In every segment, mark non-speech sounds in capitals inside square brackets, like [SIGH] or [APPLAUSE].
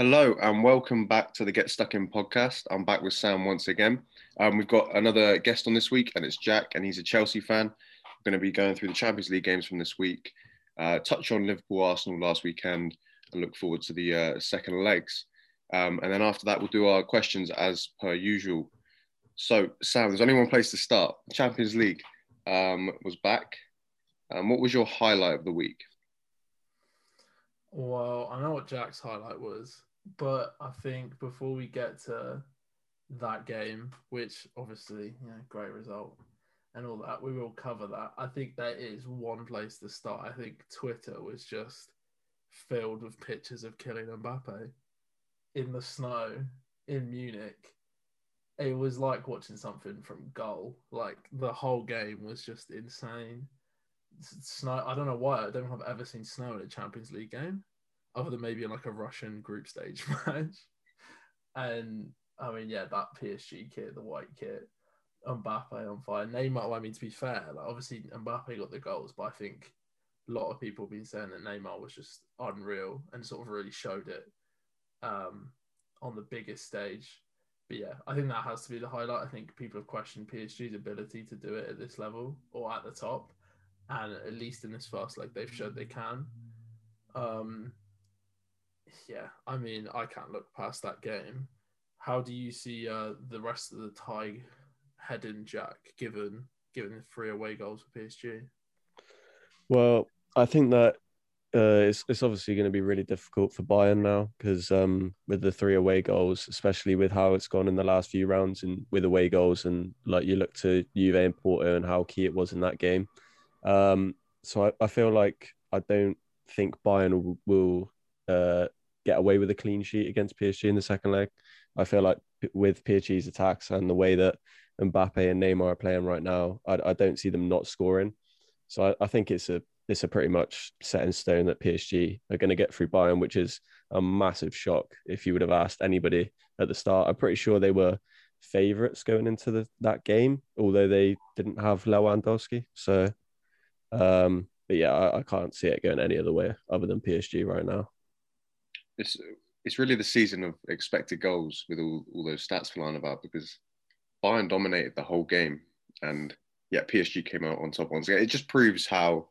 Hello and welcome back to the Get Stuck In podcast. I'm back with Sam once again. Um, we've got another guest on this week, and it's Jack, and he's a Chelsea fan. We're going to be going through the Champions League games from this week, uh, touch on Liverpool Arsenal last weekend, and look forward to the uh, second legs. Um, and then after that, we'll do our questions as per usual. So, Sam, there's only one place to start. Champions League um, was back. Um, what was your highlight of the week? Well, I know what Jack's highlight was, but I think before we get to that game, which obviously, know, great result and all that, we will cover that. I think there is one place to start. I think Twitter was just filled with pictures of Kylian Mbappe in the snow in Munich. It was like watching something from goal. Like the whole game was just insane snow. I don't know why. I don't think I've ever seen snow in a Champions League game, other than maybe like a Russian group stage [LAUGHS] match. And I mean, yeah, that PSG kit, the white kit, Mbappe on fire. Neymar. I mean, to be fair, like obviously Mbappe got the goals, but I think a lot of people have been saying that Neymar was just unreal and sort of really showed it um, on the biggest stage. But yeah, I think that has to be the highlight. I think people have questioned PSG's ability to do it at this level or at the top and at least in this first leg, they've showed they can. Um, yeah, I mean, I can't look past that game. How do you see uh, the rest of the tie heading, Jack? Given given the three away goals for PSG. Well, I think that uh, it's it's obviously going to be really difficult for Bayern now because um, with the three away goals, especially with how it's gone in the last few rounds and with away goals, and like you look to Juve and Porto and how key it was in that game. Um, so I, I, feel like I don't think Bayern will, will uh, get away with a clean sheet against PSG in the second leg. I feel like with PSG's attacks and the way that Mbappe and Neymar are playing right now, I, I don't see them not scoring. So I, I, think it's a it's a pretty much set in stone that PSG are going to get through Bayern, which is a massive shock if you would have asked anybody at the start. I'm pretty sure they were favourites going into the, that game, although they didn't have Lewandowski. So um, but yeah, I, I, can't see it going any other way other than PSG right now. It's it's really the season of expected goals with all, all those stats flying about because Bayern dominated the whole game and yeah, PSG came out on top once again. It just proves how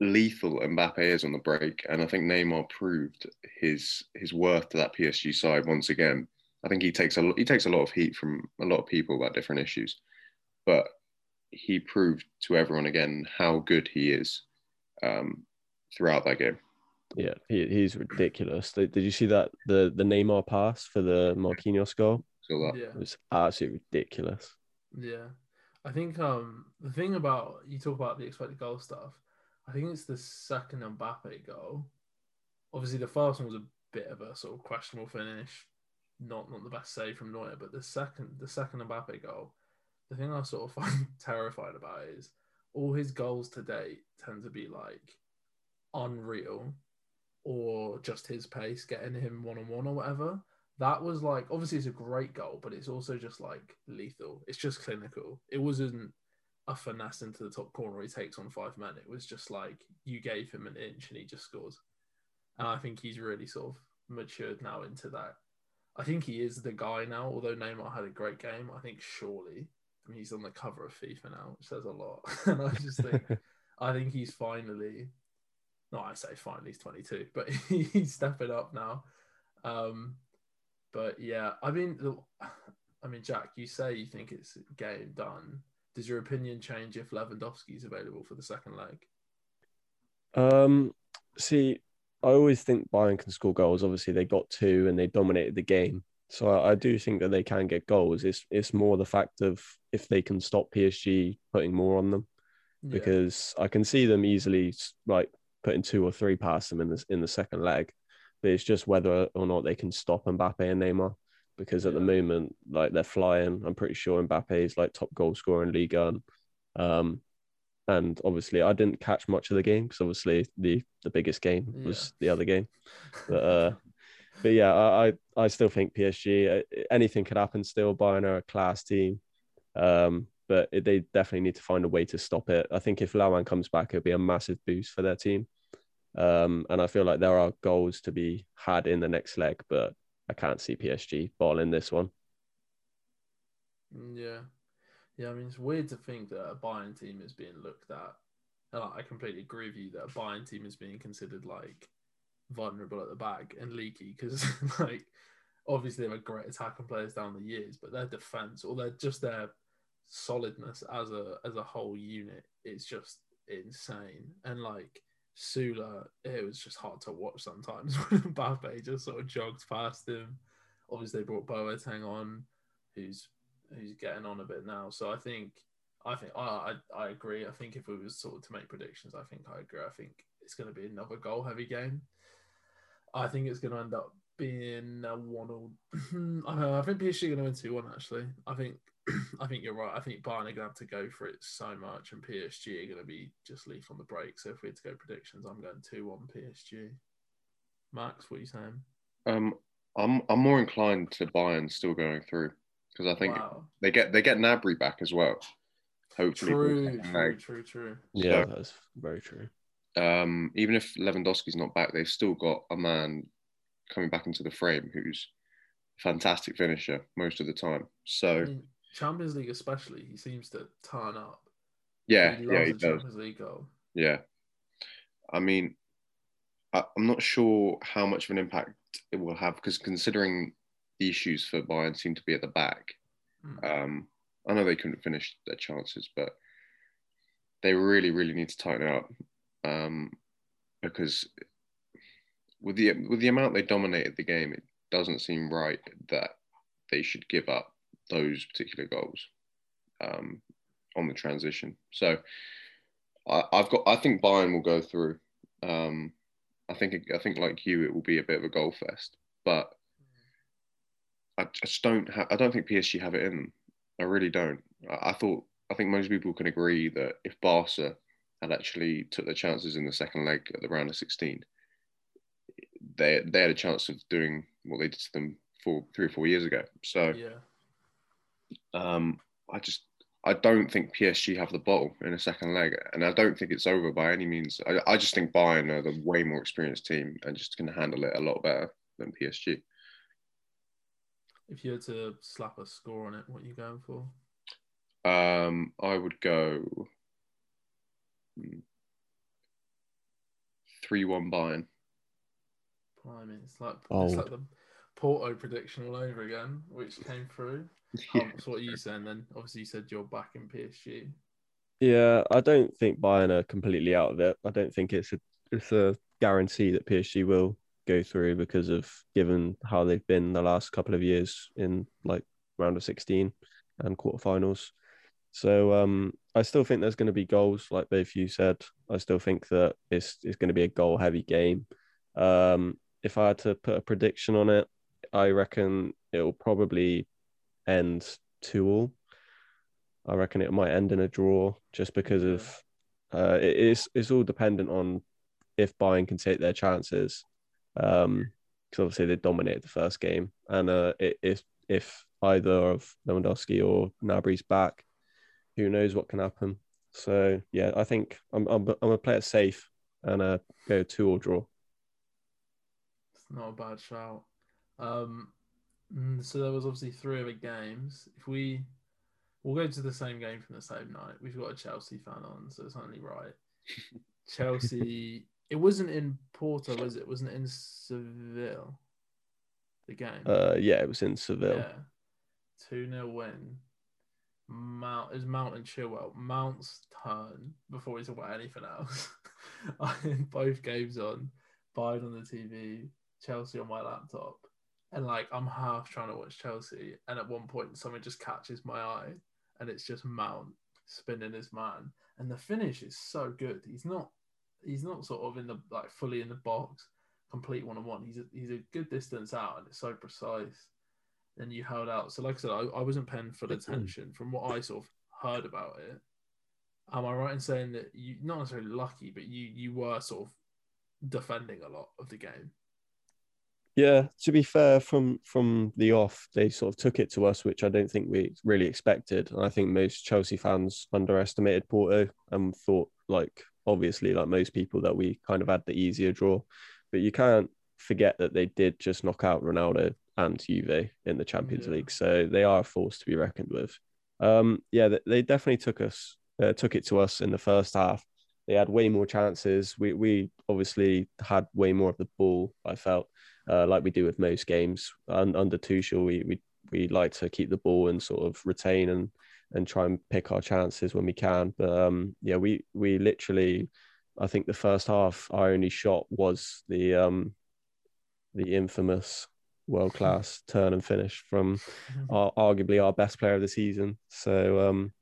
lethal Mbappe is on the break, and I think Neymar proved his his worth to that PSG side once again. I think he takes a he takes a lot of heat from a lot of people about different issues, but he proved to everyone again how good he is um, throughout that game. Yeah, he, he's ridiculous. Did you see that the the Neymar pass for the Marquinhos goal? Saw that. Yeah. It was absolutely ridiculous. Yeah, I think um the thing about you talk about the expected goal stuff. I think it's the second Mbappe goal. Obviously, the first one was a bit of a sort of questionable finish, not not the best save from Neuer, but the second the second Mbappe goal the thing I sort of [LAUGHS] find terrified about is all his goals to date tend to be like unreal or just his pace getting him one on one or whatever. That was like obviously it's a great goal, but it's also just like lethal. It's just clinical. It wasn't a finesse into the top corner he takes on five men. It was just like you gave him an inch and he just scores. And I think he's really sort of matured now into that. I think he is the guy now, although Neymar had a great game. I think surely I mean, he's on the cover of FIFA now, which says a lot. [LAUGHS] and I just think, [LAUGHS] I think he's finally, no, I say finally, he's 22, but [LAUGHS] he's stepping up now. Um, but yeah, I mean, I mean, Jack, you say you think it's game done. Does your opinion change if Lewandowski is available for the second leg? Um, see, I always think Bayern can score goals. Obviously, they got two and they dominated the game. So I, I do think that they can get goals. It's it's more the fact of if they can stop PSG putting more on them, yeah. because I can see them easily like putting two or three past them in the in the second leg, but it's just whether or not they can stop Mbappe and Neymar. Because at the moment, like they're flying. I'm pretty sure Mbappe is like top goal scorer in Ligue 1. Um, and obviously I didn't catch much of the game because obviously the the biggest game was yeah. the other game. But [LAUGHS] uh, but yeah, I I still think PSG. Uh, anything could happen. Still, Bayern are a class team, um, but they definitely need to find a way to stop it. I think if Lawan comes back, it'll be a massive boost for their team. Um, and I feel like there are goals to be had in the next leg, but I can't see PSG balling this one. Mm, Yeah. Yeah, I mean, it's weird to think that a Bayern team is being looked at. And I completely agree with you that a Bayern team is being considered like vulnerable at the back and leaky because, [LAUGHS] like, obviously they're great attacking players down the years, but their defense or their just their solidness as a as a whole unit is just insane. And like Süle, it was just hard to watch sometimes [LAUGHS] when Mbappe just sort of jogged past him. Obviously, they brought Boateng on, who's who's getting on a bit now. So I think I think I I, agree. I think if we was sort of to make predictions, I think I agree. I think it's going to be another goal heavy game. I think it's going to end up being a one or [CLEARS THROAT] I don't know. I think PSG are going to win two one. Actually, I think [CLEARS THROAT] I think you're right. I think Bayern are going to have to go for it so much, and PSG are going to be just leaf on the break. So if we had to go predictions, I'm going two one PSG. Max, what are you saying? Um, I'm I'm more inclined to Bayern still going through because I think wow. they get they get Gnabry back as well. Hopefully, for True, true, true, true. Yeah, So- that's very true. um, even if Lewandowski's not back, they've still got a man coming back into the frame who's a fantastic finisher most of the time. So mean, Champions League especially, he seems to turn up. yeah, he yeah, he does. Champions League goal. Yeah, I mean, I, I'm not sure how much of an impact it will have because considering the issues for Bayern seem to be at the back. Hmm. Um, I know they couldn't finish their chances, but they really, really need to tighten it up um, because with the with the amount they dominated the game, it doesn't seem right that they should give up those particular goals um, on the transition. So I, I've got I think Bayern will go through. Um, I think I think like you, it will be a bit of a goal fest, but I just don't have. I don't think PSG have it in them. I really don't. I, I thought. I think most people can agree that if Barca had actually took their chances in the second leg at the round of 16, they they had a chance of doing what they did to them four, three or four years ago. So Yeah. Um, I just I don't think PSG have the bottle in a second leg, and I don't think it's over by any means. I, I just think Bayern are the way more experienced team and just can handle it a lot better than PSG. If you had to slap a score on it, what are you going for? Um, I would go three-one Bayern. Blimey, it's like it's like the Porto prediction all over again, which came through. Yeah. Um, so what are you saying then? Obviously, you said you're back in PSG. Yeah, I don't think Bayern are completely out of it. I don't think it's a it's a guarantee that PSG will go through because of given how they've been the last couple of years in like round of 16 and quarterfinals. So um I still think there's going to be goals, like both you said. I still think that it's it's going to be a goal heavy game. Um if I had to put a prediction on it, I reckon it will probably end two all. I reckon it might end in a draw just because of uh, it is it's all dependent on if Bayern can take their chances. Um, because obviously they dominated the first game, and uh, it, if if either of Lewandowski or Gnabry's back, who knows what can happen. So yeah, I think I'm I'm, I'm gonna play it safe and uh, go two or draw. It's not a bad shout. Um, mm, so there was obviously three other games. If we we'll go to the same game from the same night. We've got a Chelsea fan on, so it's only right. [LAUGHS] Chelsea. It wasn't in Porto, was it? It wasn't in Seville. The game. Uh, yeah, it was in Seville. Yeah. 2 0 win. Mount is Mount and Chilwell. Mount's turn before we talk about anything else. [LAUGHS] I had both games on, Bayern on the TV, Chelsea on my laptop. And like I'm half trying to watch Chelsea, and at one point someone just catches my eye, and it's just Mount spinning his man. And the finish is so good. He's not he's not sort of in the like fully in the box, complete one on one. He's a, he's a good distance out, and it's so precise. And you held out. So like I said, I, I wasn't paying full um, attention from what I sort of heard about it. Am I right in saying that you not necessarily lucky, but you you were sort of defending a lot of the game? Yeah, to be fair, from from the off, they sort of took it to us, which I don't think we really expected. And I think most Chelsea fans underestimated Porto and thought like obviously, like most people, that we kind of had the easier draw. But you can't forget that they did just knock out Ronaldo and Juve in the Champions Yeah. League, so they are a force to be reckoned with. Um, yeah, they, definitely took us uh, took it to us in the first half. They had way more chances. We we obviously had way more of the ball. I felt uh, like we do with most games. Un- under Tuchel, we we we like to keep the ball and sort of retain and and try and pick our chances when we can. But um, yeah, we we literally, I think the first half, our only shot was the um, the infamous world class turn and finish from [LAUGHS] our, arguably our best player of the season. So um,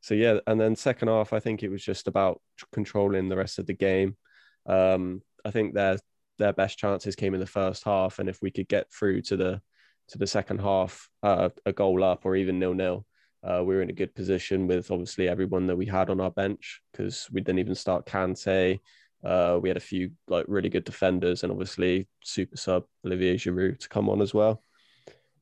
so yeah, and then second half, I think it was just about controlling the rest of the game. Um, I think their their best chances came in the first half, and if we could get through to the to the second half, uh, a goal up or even nil nil, uh, we were in a good position with obviously everyone that we had on our bench because we didn't even start Kante. Uh, we had a few like really good defenders, and obviously super sub Olivier Giroud to come on as well.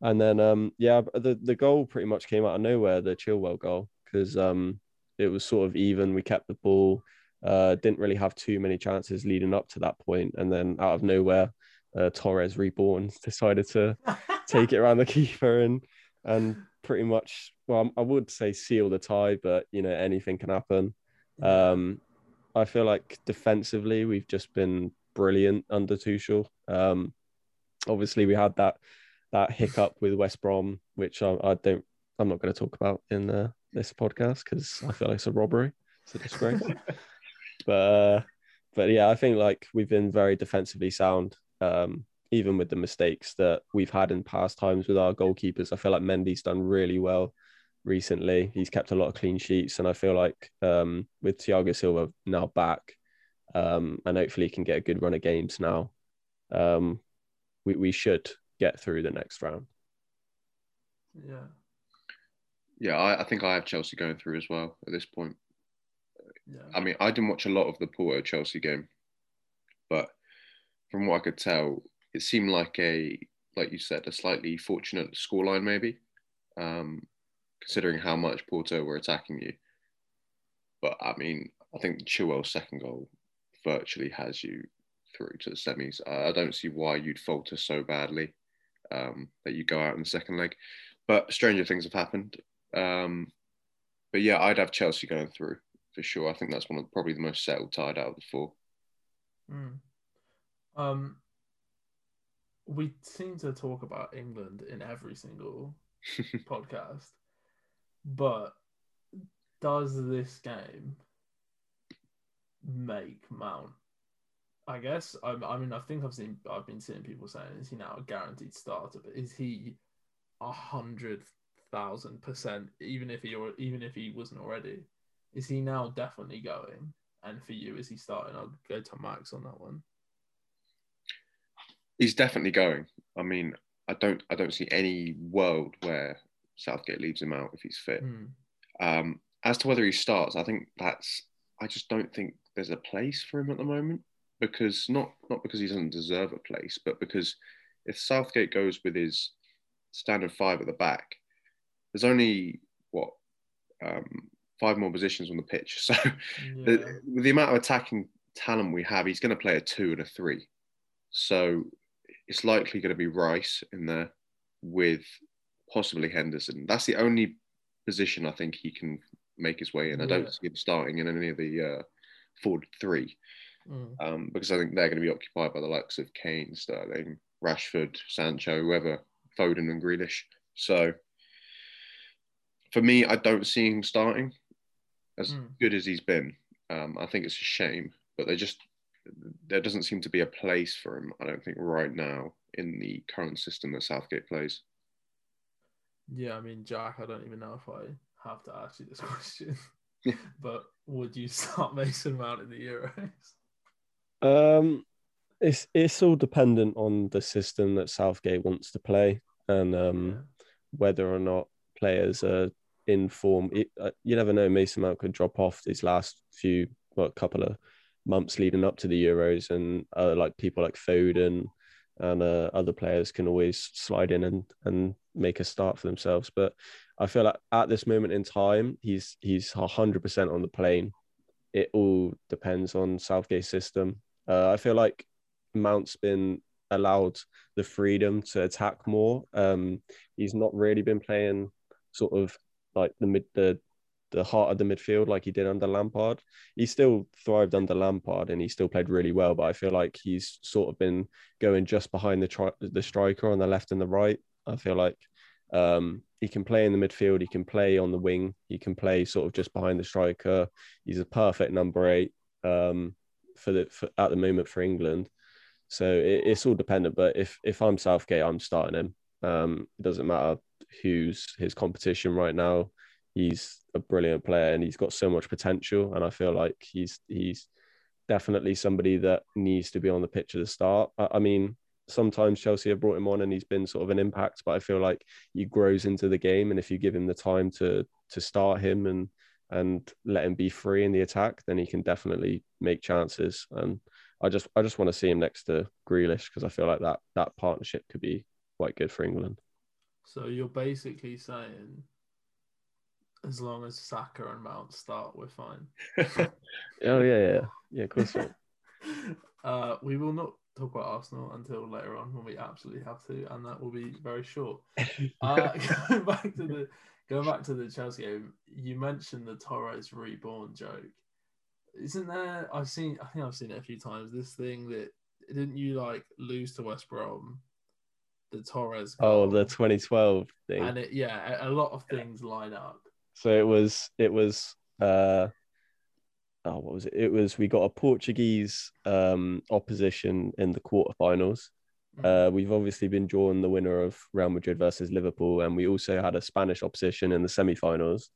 And then um, yeah, the the goal pretty much came out of nowhere, the Chilwell goal because um, it was sort of even. We kept the ball, uh, didn't really have too many chances leading up to that point, and then out of nowhere, uh, Torres reborn [LAUGHS] decided to take it around the keeper and and pretty much well, I would say seal the tie, but you know anything can happen. Um, I feel like defensively we've just been brilliant under Tuchel. Um, obviously we had that that hiccup with West Brom, which I, I don't. I'm not going to talk about in uh, this podcast because I feel like it's a robbery. It's a disgrace. [LAUGHS] but uh, but yeah, I think like we've been very defensively sound. Um, even with the mistakes that we've had in past times with our goalkeepers, I feel like Mendy's done really well recently. He's kept a lot of clean sheets, and I feel like um, with Thiago Silva now back, um, and hopefully he can get a good run of games now. Um, we we should get through the next round. Yeah. Yeah, I, I think I have Chelsea going through as well at this point. Yeah. I mean, I didn't watch a lot of the Porto Chelsea game, but from what I could tell, it seemed like a, like you said, a slightly fortunate scoreline, maybe, um, considering how much Porto were attacking you. But I mean, I think Chilwell's second goal virtually has you through to the semis. I don't see why you'd falter so badly um, that you go out in the second leg. But stranger things have happened. Um, but yeah, I'd have Chelsea going through for sure. I think that's one of probably the most settled tied out of the four. Mm. Um, we seem to talk about England in every single [LAUGHS] podcast, but does this game make Mount? I guess I, I mean I think I've seen I've been seeing people saying is he now a guaranteed starter, but is he a hundred thousand percent even if he or even if he wasn't already? Is he now definitely going? And for you, is he starting? I'll go to Max on that one. He's definitely going. I mean, I don't I don't see any world where Southgate leaves him out if he's fit. Mm. Um, as to whether he starts, I think that's I just don't think there's a place for him at the moment because not not because he doesn't deserve a place, but because if Southgate goes with his standard five at the back, there's only what um, five more positions on the pitch. [LAUGHS] So Yeah. the, with the amount of attacking talent we have, he's going to play a two and a three. So it's likely going to be Rice in there with possibly Henderson. That's the only position I think he can make his way in. I Yeah. don't see him starting in any of the uh, forward three Mm. um, because I think they're going to be occupied by the likes of Kane, Sterling, Rashford, Sancho, whoever, Foden and Grealish. So for me, I don't see him starting as Mm. good as he's been. Um, I think it's a shame, but they just there doesn't seem to be a place for him. I don't think right now in the current system that Southgate plays. Yeah, I mean, Jack, I don't even know if I have to ask you this [LAUGHS] question, Yeah. but would you start [LAUGHS] Mason Mount in the Euros? Um, it's it's all dependent on the system that Southgate wants to play and um, whether or not players are in form. It, uh, you never know. Mason Mount could drop off these last few, well, couple of months leading up to the Euros, and uh, like people like Foden and uh, other players can always slide in and and make a start for themselves. But I feel like at this moment in time, he's he's hundred percent on the plane. it all depends on Southgate's system. Uh, I feel like Mount's been allowed the freedom to attack more. Um, he's not really been playing sort of like the mid the the heart of the midfield like he did under Lampard. He still thrived under Lampard and he still played really well, but I feel like he's sort of been going just behind the tri- the striker on the left and the right. I feel like um, he can play in the midfield, he can play on the wing, he can play sort of just behind the striker. He's a perfect number eight um, for the for, at the moment for England. So it, it's all dependent. But if if I'm Southgate, I'm starting him. Um, it doesn't matter who's his competition right now. He's a brilliant player and he's got so much potential. And I feel like he's he's definitely somebody that needs to be on the pitch at the start. I, I mean, sometimes Chelsea have brought him on and he's been sort of an impact, but I feel like he grows into the game. And if you give him the time to to start him and and let him be free in the attack, then he can definitely make chances. And I just I just want to see him next to Grealish because I feel like that that partnership could be quite good for England. So you're basically saying as long as Saka and Mount start, we're fine. [LAUGHS] oh yeah, yeah, yeah, of course. [LAUGHS] uh, we will not talk about Arsenal until later on when we absolutely have to, and that will be very short. [LAUGHS] Uh, going back to the going back to the Chelsea game, you mentioned the Torres reborn joke. Isn't there? I've seen. I think I've seen it a few times. This thing that didn't you like lose to West Brom? The Torres. Oh, the 2012 thing. And it, yeah, a lot of things line up. So it was. It was. uh oh, what was it? It was we got a Portuguese um, opposition in the quarterfinals. Uh, we've obviously been drawn the winner of Real Madrid versus Liverpool, and we also had a Spanish opposition in the semi-finals.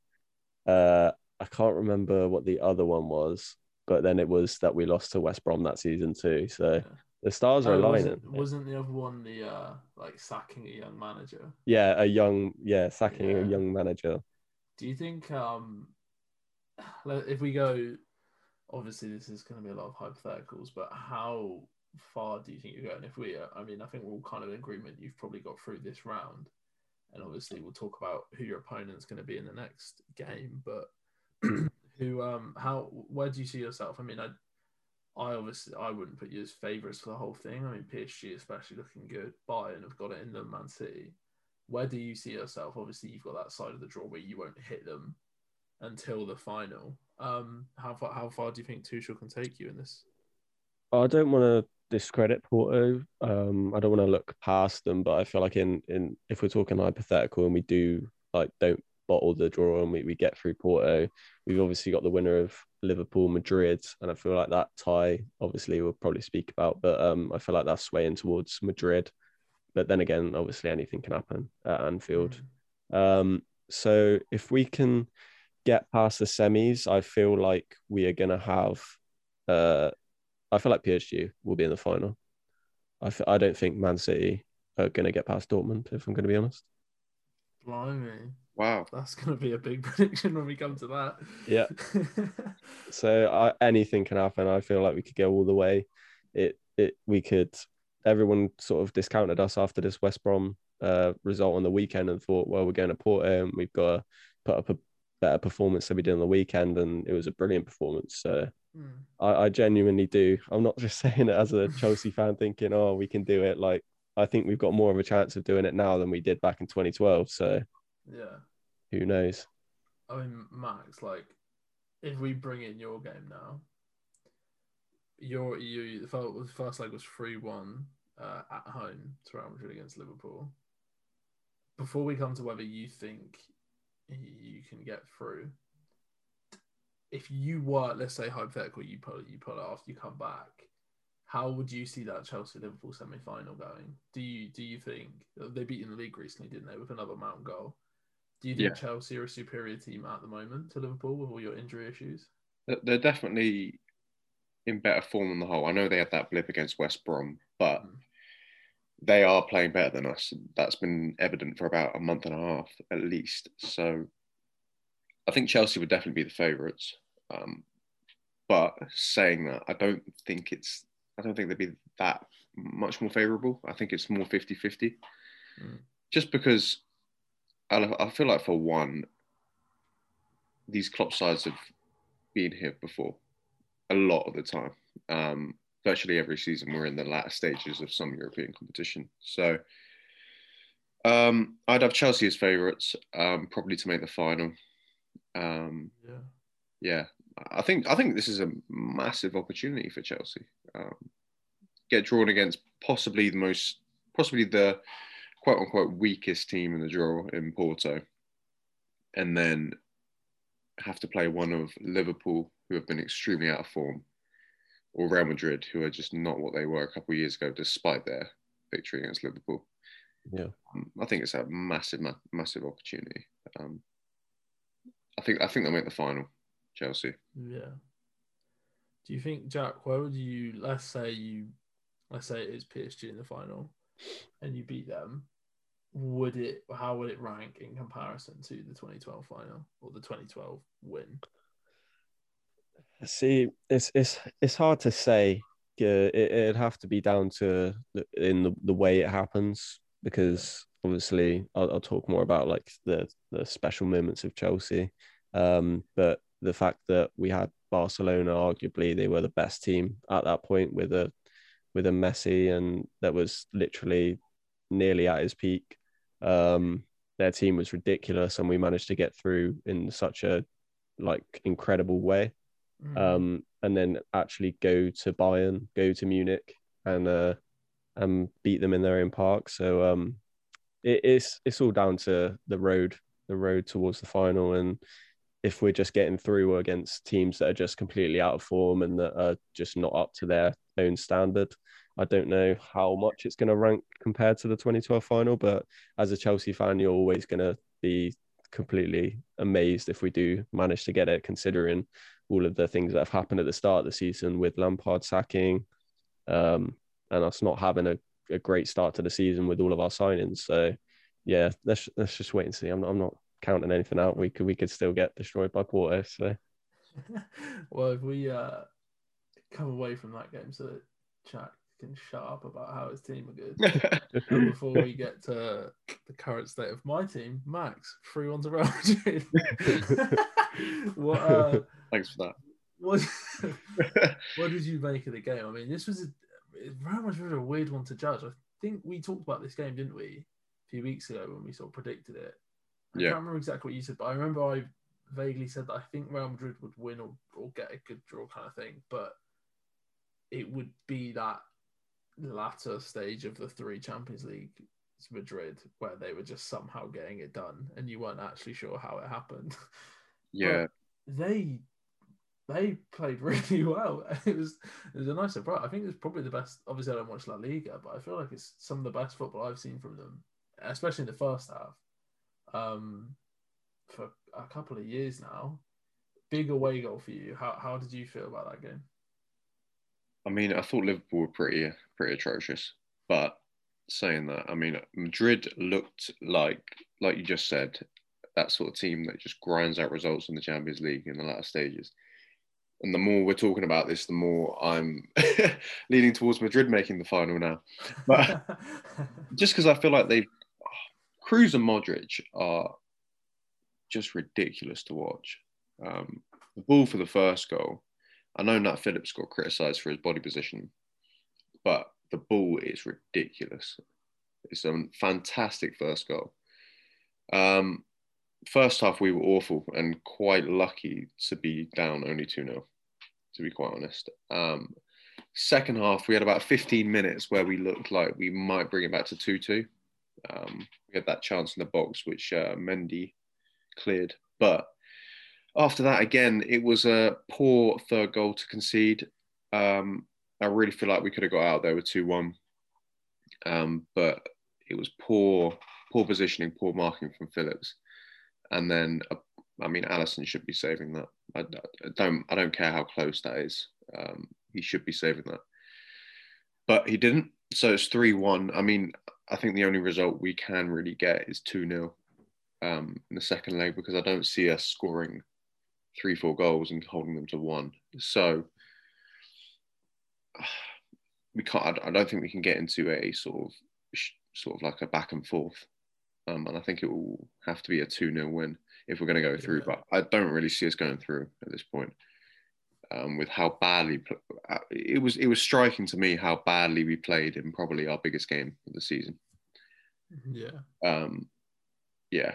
Uh, I can't remember what the other one was, but then it was that we lost to West Brom that season too. So. The stars are oh, aligning. Wasn't, wasn't, the other one the uh, like sacking a young manager? Yeah, a young yeah sacking yeah. a young manager. Do you think um, if we go obviously this is going to be a lot of hypotheticals, but how far do you think you're going? If we, I mean, I think we're all kind of in agreement. You've probably got through this round, and obviously we'll talk about who your opponent's going to be in the next game. But [CLEARS THROAT] who, um, how, where do you see yourself? I mean, I, I obviously I wouldn't put you as favourites for the whole thing. I mean, PSG especially looking good. Bayern have got it in them. Man City. Where do you see yourself? Obviously, you've got that side of the draw where you won't hit them until the final. Um, how far how far do you think Tuchel can take you in this? I don't want to discredit Porto. Um, I don't want to look past them, but I feel like in in if we're talking hypothetical and we do like don't bottle the draw and we, we get through Porto, we've obviously got the winner of Liverpool Madrid, and I feel like that tie obviously we'll probably speak about, but um, I feel like that's swaying towards Madrid. But then again, obviously anything can happen at Anfield. Mm. Um, so if we can get past the semis, I feel like we are going to have. Uh, I feel like PSG will be in the final. I f- I don't think Man City are going to get past Dortmund. If I'm going to be honest. Blimey! Wow, that's going to be a big [LAUGHS] prediction when we come to that. Yeah. [LAUGHS] so I, anything can happen. I feel like we could go all the way. It it we could. Everyone sort of discounted us after this West Brom uh, result on the weekend and thought, well, we're going to Porto and we've got to put up a better performance than we did on the weekend, and it was a brilliant performance. So mm. I, I, genuinely do. I'm not [LAUGHS] just saying it as a Chelsea fan, thinking, "Oh, we can do it." Like I think we've got more of a chance of doing it now than we did back in 2012. So yeah, who knows? I mean, Max, like if we bring in your game now, your you the first leg was three one uh, at home to Real Madrid against Liverpool. Before we come to whether you think you can get through. If you were, let's say, hypothetical, you pull you pull it off, you come back. How would you see that Chelsea Liverpool semi final going? Do you do you think they beat in the league recently, didn't they, with another Mount goal? Do you think yeah. Chelsea are a superior team at the moment to Liverpool with all your injury issues? They're definitely in better form on the whole. I know they had that blip against West Brom, but mm they are playing better than us. That's been evident for about a month and a half at least. So I think Chelsea would definitely be the favourites. Um, but saying that, I don't think it's, I don't think they'd be that much more favourable. I think it's more 50 50. Mm. Just because I, I feel like, for one, these Klopp sides have been here before. a lot of the time. Um, virtually every season, we're in the latter stages of some European competition. So um, I'd have Chelsea as favourites, um, probably to make the final. Um, Yeah. yeah, I think I think this is a massive opportunity for Chelsea. Um, get drawn against possibly the most, possibly the quote unquote weakest team in the draw in Porto, and then have to play one of Liverpool, who have been extremely out of form, or Real Madrid, who are just not what they were a couple of years ago, despite their victory against Liverpool. Yeah. Um, I think it's a massive, ma- massive opportunity. Um, I think I think they'll make the final, Chelsea. Yeah. Do you think Jack? Where would you? Let's say you, let's say it is PSG in the final, and you beat them. Would it? How would it rank in comparison to the 2012 final or the 2012 win? See, it's it's it's hard to say. It, it'd have to be down to in the, the way it happens because obviously I'll, I'll talk more about like the the special moments of Chelsea, um, but the fact that we had Barcelona, arguably they were the best team at that point with a with a Messi, and that was literally nearly at his peak. Um, their team was ridiculous, and we managed to get through in such a like incredible way Mm. um, and then actually go to Bayern, go to Munich, and uh, and beat them in their own park. So um, it, it's it's all down to the road, the road towards the final, and if we're just getting through against teams that are just completely out of form and that are just not up to their own standard. I don't know how much it's going to rank compared to the 2012 final, but as a Chelsea fan, you're always going to be completely amazed if we do manage to get it, considering all of the things that have happened at the start of the season with Lampard sacking, um, and us not having a, a great start to the season with all of our signings. So, yeah, let's let's just wait and see. I'm not, I'm not counting anything out. We could we could still get destroyed by Porto. So [LAUGHS] well, if we uh, come away from that game so Jack can shut up about how his team are good. [LAUGHS] And before we get to the current state of my team, Max, 3 1 to Madrid. what, uh, Thanks for what, that. [LAUGHS] what did you make of the game? I mean, this was a, Real Madrid a weird one to judge. I think we talked about this game, didn't we, a few weeks ago when we sort of predicted it. I Yeah. can't remember exactly what you said, but I remember I vaguely said that I think Real Madrid would win or, or get a good draw kind of thing, but it would be that latter stage of the three Champions League Madrid where they were just somehow getting it done and you weren't actually sure how it happened. [LAUGHS] yeah, They they played [LAUGHS] really well. It was it was a nice surprise. I think it's probably the best. Obviously, I don't watch La Liga, but I feel like it's some of the best football I've seen from them, especially in the first half. Um, for a couple of years now. Big away goal for you. How how did you feel about that game? I mean, I thought Liverpool were pretty pretty atrocious, but saying that, I mean, Madrid looked like like you just said, that sort of team that just grinds out results in the Champions League in the latter stages. And the more we're talking about this, the more I'm [LAUGHS] leaning towards Madrid making the final now. But [LAUGHS] just because I feel like they, Kroos and Modric are just ridiculous to watch. Um, the ball for the first goal, I know Nat Phillips got criticised for his body position, the ball is ridiculous. It's a fantastic first goal. Um, first half, we were awful and quite lucky to be down only 2 0, to be quite honest. Um, second half, we had about 15 minutes where we looked like we might bring it back to 2 2. Um, we had that chance in the box, which uh, Mendy cleared. But after that, again, it was a poor third goal to concede. Um, I really feel like we could have got out there with 2 1. Um, but it was poor, poor positioning, poor marking from Phillips. And then, uh, I mean, Alisson should be saving that. I, I don't, I don't care how close that is. Um, he should be saving that. But he didn't. So it's 3 1. I mean, I think the only result we can really get is 2 0 um, in the second leg because I don't see us scoring three, four goals and holding them to one. So we can't. I don't think we can get into a sort of sort of like a back and forth. Um, and I think it will have to be a 2 0 win if we're going to go through. But I don't really see us going through at this point. um, with how badly uh, it was. It was striking to me how badly we played in probably our biggest game of the season. Yeah. Um, yeah.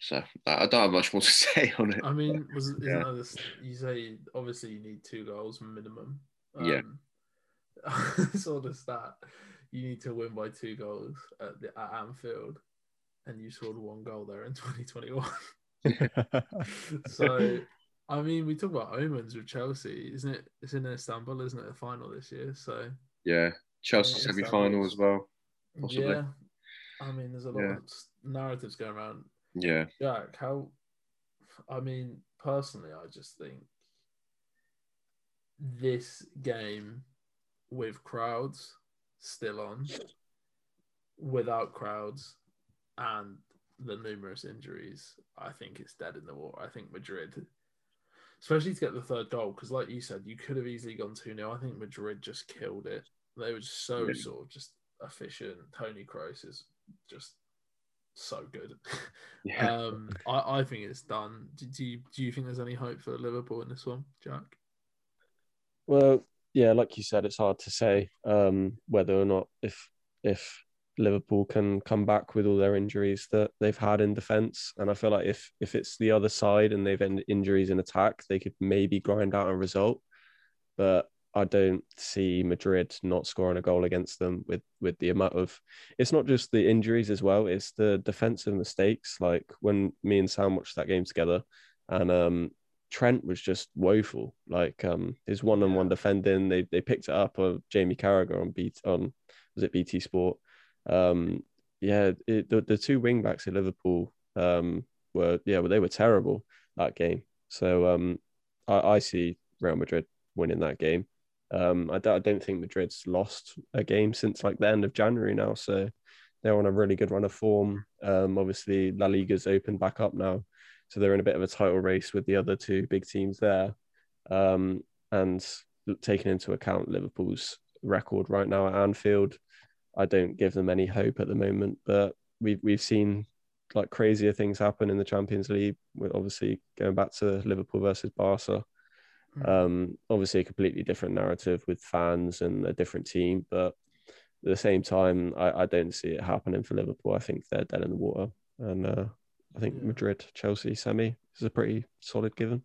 So I don't have much more to [LAUGHS] say on it. I mean, was isn't Yeah. this, you say obviously you need two goals minimum. Yeah. Um, [LAUGHS] sort of stat. You need to win by two goals at the at Anfield, and you scored one goal there in [LAUGHS] 2021. [LAUGHS] so, I mean, we talk about omens with Chelsea, isn't it? It's in Istanbul, isn't it? The final this year. So, yeah, Chelsea Yeah, semi final as well. Possibly. yeah. I mean, there's a lot Yeah. of narratives going around. Yeah, Jack, how? I mean, personally, I just think this game with crowds still on, without crowds, and the numerous injuries, I think it's dead in the water. I think Madrid, especially to get the third goal, because like you said, you could have easily gone 2 0. I think Madrid just killed it. They were just so sort of just efficient. Toni Kroos is just so good. [LAUGHS] yeah. Um, I, I think it's done. Do, do you do you think there's any hope for Liverpool in this one, Jack? Well, yeah, like you said, it's hard to say um, whether or not if if Liverpool can come back with all their injuries that they've had in defence, and I feel like if if it's the other side and they've had injuries in attack, they could maybe grind out a result. But I don't see Madrid not scoring a goal against them with with the amount of. It's not just the injuries as well; it's the defensive mistakes. Like when me and Sam watched that game together, and um, Trent was just woeful. Like um, his one-on-one defending, they they picked it up of Jamie Carragher on beat on was it BT Sport. Um, yeah, it, the the two wing backs at Liverpool um were yeah, well, they were terrible that game. So um, I, I see Real Madrid winning that game. Um, I don't, I don't think Madrid's lost a game since like the end of January now. So they're on a really good run of form. Um, obviously La Liga's opened back up now, so they're in a bit of a title race with the other two big teams there. Um, and taking into account Liverpool's record right now at Anfield, I don't give them any hope at the moment. But we've we've seen like crazier things happen in the Champions League. With obviously going back to Liverpool versus Barca. Um, obviously a completely different narrative with fans and a different team, but at the same time, I, I don't see it happening for Liverpool. I think they're dead in the water, and uh, I think Yeah. Madrid, Chelsea, semi is a pretty solid given.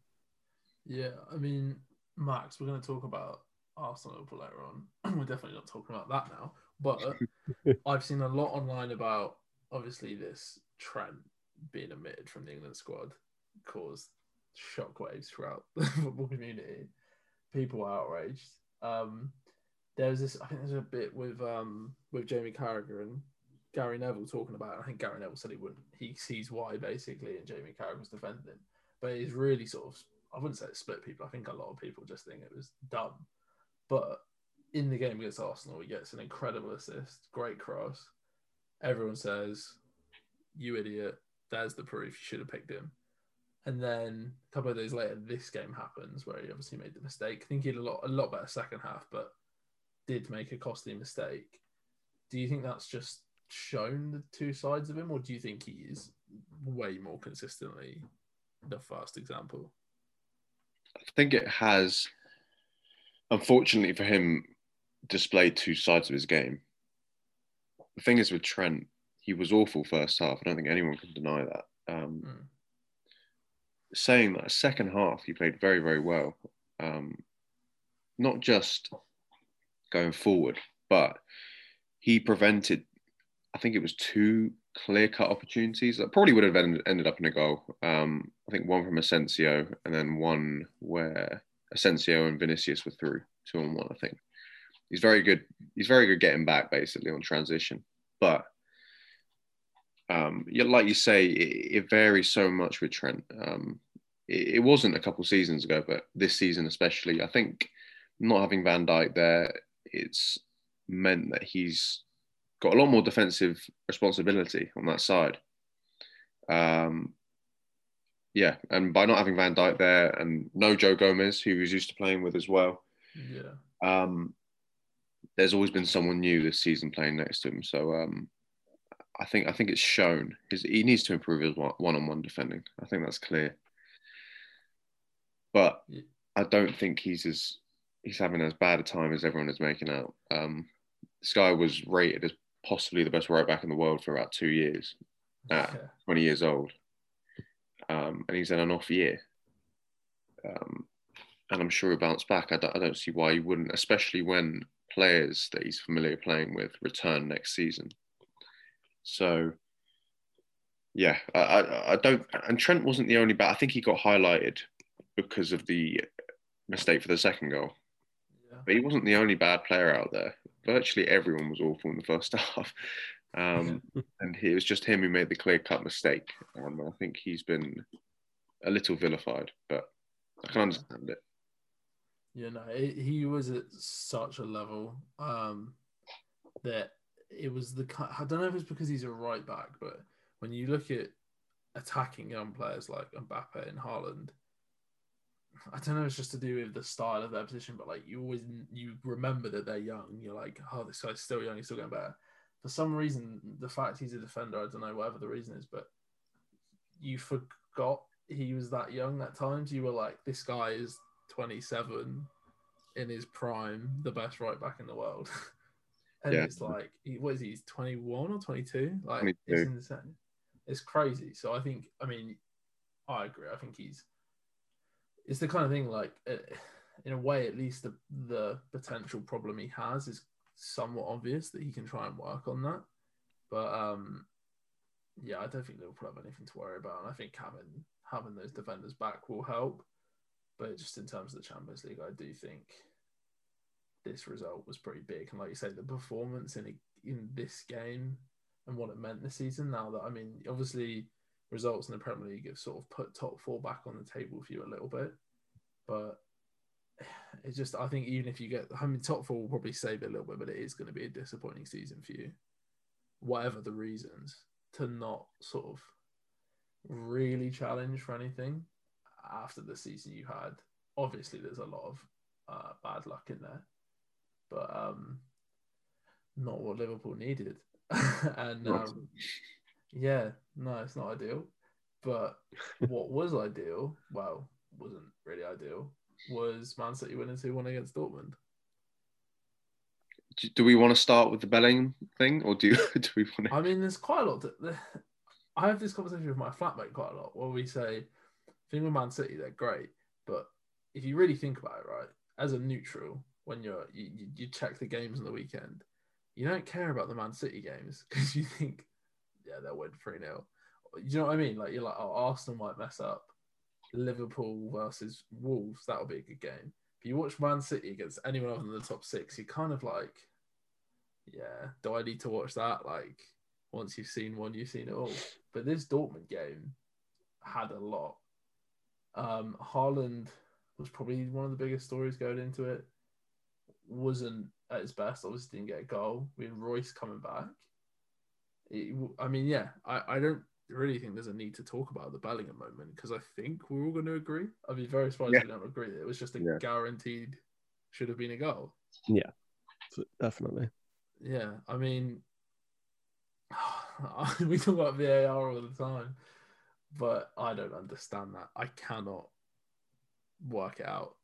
Yeah, I mean, Max, we're going to talk about Arsenal Liverpool later on. [CLEARS THROAT] we're definitely not talking about that now. But [LAUGHS] I've seen a lot online about obviously this Trent being omitted from the England squad caused shockwaves throughout [LAUGHS] the football community. People were outraged. Um, there was this, I think there's a bit with um with Jamie Carragher and Gary Neville talking about. I think Gary Neville said he wouldn't. He sees why basically, and Jamie Carragher was defending. But it's really sort of, I wouldn't say it split people. I think a lot of people just think it was dumb. But in the game against Arsenal, he gets an incredible assist, great cross. Everyone says, "You idiot! There's the proof. You should have picked him." And then a couple of days later, this game happens where he obviously made the mistake. I think he had a lot, a lot better second half, but did make a costly mistake. Do you think that's just shown the two sides of him, or do you think he is way more consistently the first example? I think it has, unfortunately for him, displayed two sides of his game. The thing is with Trent, he was awful first half. I don't think anyone can deny that. Um, Mm. Saying that, second half he played very, very well. Um, not just going forward, but he prevented. I think it was two clear-cut opportunities that probably would have ended, ended up in a goal. Um, I think one from Asensio, and then one where Asensio and Vinicius were through two on one. I think he's very good. He's very good getting back basically on transition, but um, yeah, like you say, it, it varies so much with Trent. Um, it, it wasn't a couple seasons ago, but this season especially, I think not having Van Dijk there, it's meant that he's got a lot more defensive responsibility on that side. Um, yeah, and by not having Van Dijk there and no Joe Gomez, who he's used to playing with as well, Yeah. um, there's always been someone new this season playing next to him. So um, I think I think it's shown. His, he needs to improve his one- one-on-one defending. I think that's clear. But I don't think he's as he's having as bad a time as everyone is making out. Um, this guy was rated as possibly the best right back in the world for about two years at Yeah. 20 years old. Um, and he's in an off year. Um, and I'm sure he'll bounce back. I don't, I don't see why he wouldn't, especially when players that he's familiar playing with return next season. So, yeah, I, I, I don't. And Trent wasn't the only bad. I think he got highlighted because of the mistake for the second goal. Yeah. But he wasn't the only bad player out there. Virtually everyone was awful in the first [LAUGHS] half. Um, [LAUGHS] and he, it was just him who made the clear cut mistake. Um, I think he's been a little vilified, but I can understand it. You know, it, he was at such a level um, that it was the. I don't know if it's because he's a right back, but when you look at attacking young players like Mbappe and Haaland, I don't know. It's just to do with the style of their position, but like you always you remember that they're young. You're like, oh, this guy's still young. He's still getting better. For some reason, the fact he's a defender, I don't know, whatever the reason is, but you forgot he was that young at times. You were like, this guy is 27 in his prime, the best right back in the world. [LAUGHS] and Yeah. it's like, he, what is he? He's 21 or 22? Like, 22. it's insane. It's crazy. So I think, I mean, I agree. I think he's, it's the kind of thing like, uh, in a way, at least the, the potential problem he has is somewhat obvious that he can try and work on that. But um, yeah, I don't think Liverpool have anything to worry about. And I think having having those defenders back will help. But just in terms of the Champions League, I do think this result was pretty big. And like you say, the performance in a, in this game and what it meant this season. Now that I mean, obviously, results in the Premier League have sort of put top four back on the table for you a little bit, but it's just I think even if you get, I mean, top four will probably save it a little bit, but it is going to be a disappointing season for you, whatever the reasons, to not sort of really challenge for anything after the season you had. Obviously, there's a lot of uh, bad luck in there, but um, not what Liverpool needed. [LAUGHS] and um, yeah, no, it's not ideal. But [LAUGHS] what was ideal, well, wasn't really ideal, was Man City winning 2 1 against Dortmund. Do, do we want to start with the Bellingham thing, or do [LAUGHS] do we want to? I mean, there's quite a lot. To, I have this conversation with my flatmate quite a lot where we say, thing with Man City, they're great, but if you really think about it, right, as a neutral, when you're you, you- you check the games on the weekend, you don't care about the Man City games [LAUGHS] because you think, yeah, they'll win 3 0. You know what I mean? Like, you're like, oh, Arsenal might mess up. Liverpool versus Wolves, that'll be a good game. If you watch Man City against anyone other than the top six, you're kind of like, yeah, do I need to watch that? Like, once you've seen one, you've seen it all. But this Dortmund game had a lot. Um, Haaland was probably one of the biggest stories going into it. Wasn't at his best. Obviously, didn't get a goal. We had Reus coming back. It- I mean, yeah, I, I don't really think there's a need to talk about the Bellingham moment because I think we're all going to agree. I'd be very surprised Yeah. if we don't agree that it was just a Yeah. guaranteed should have been a goal. Yeah, definitely. Yeah, [SIGHS] I mean, we talk about VAR all the time, but I don't understand that. I cannot work it out.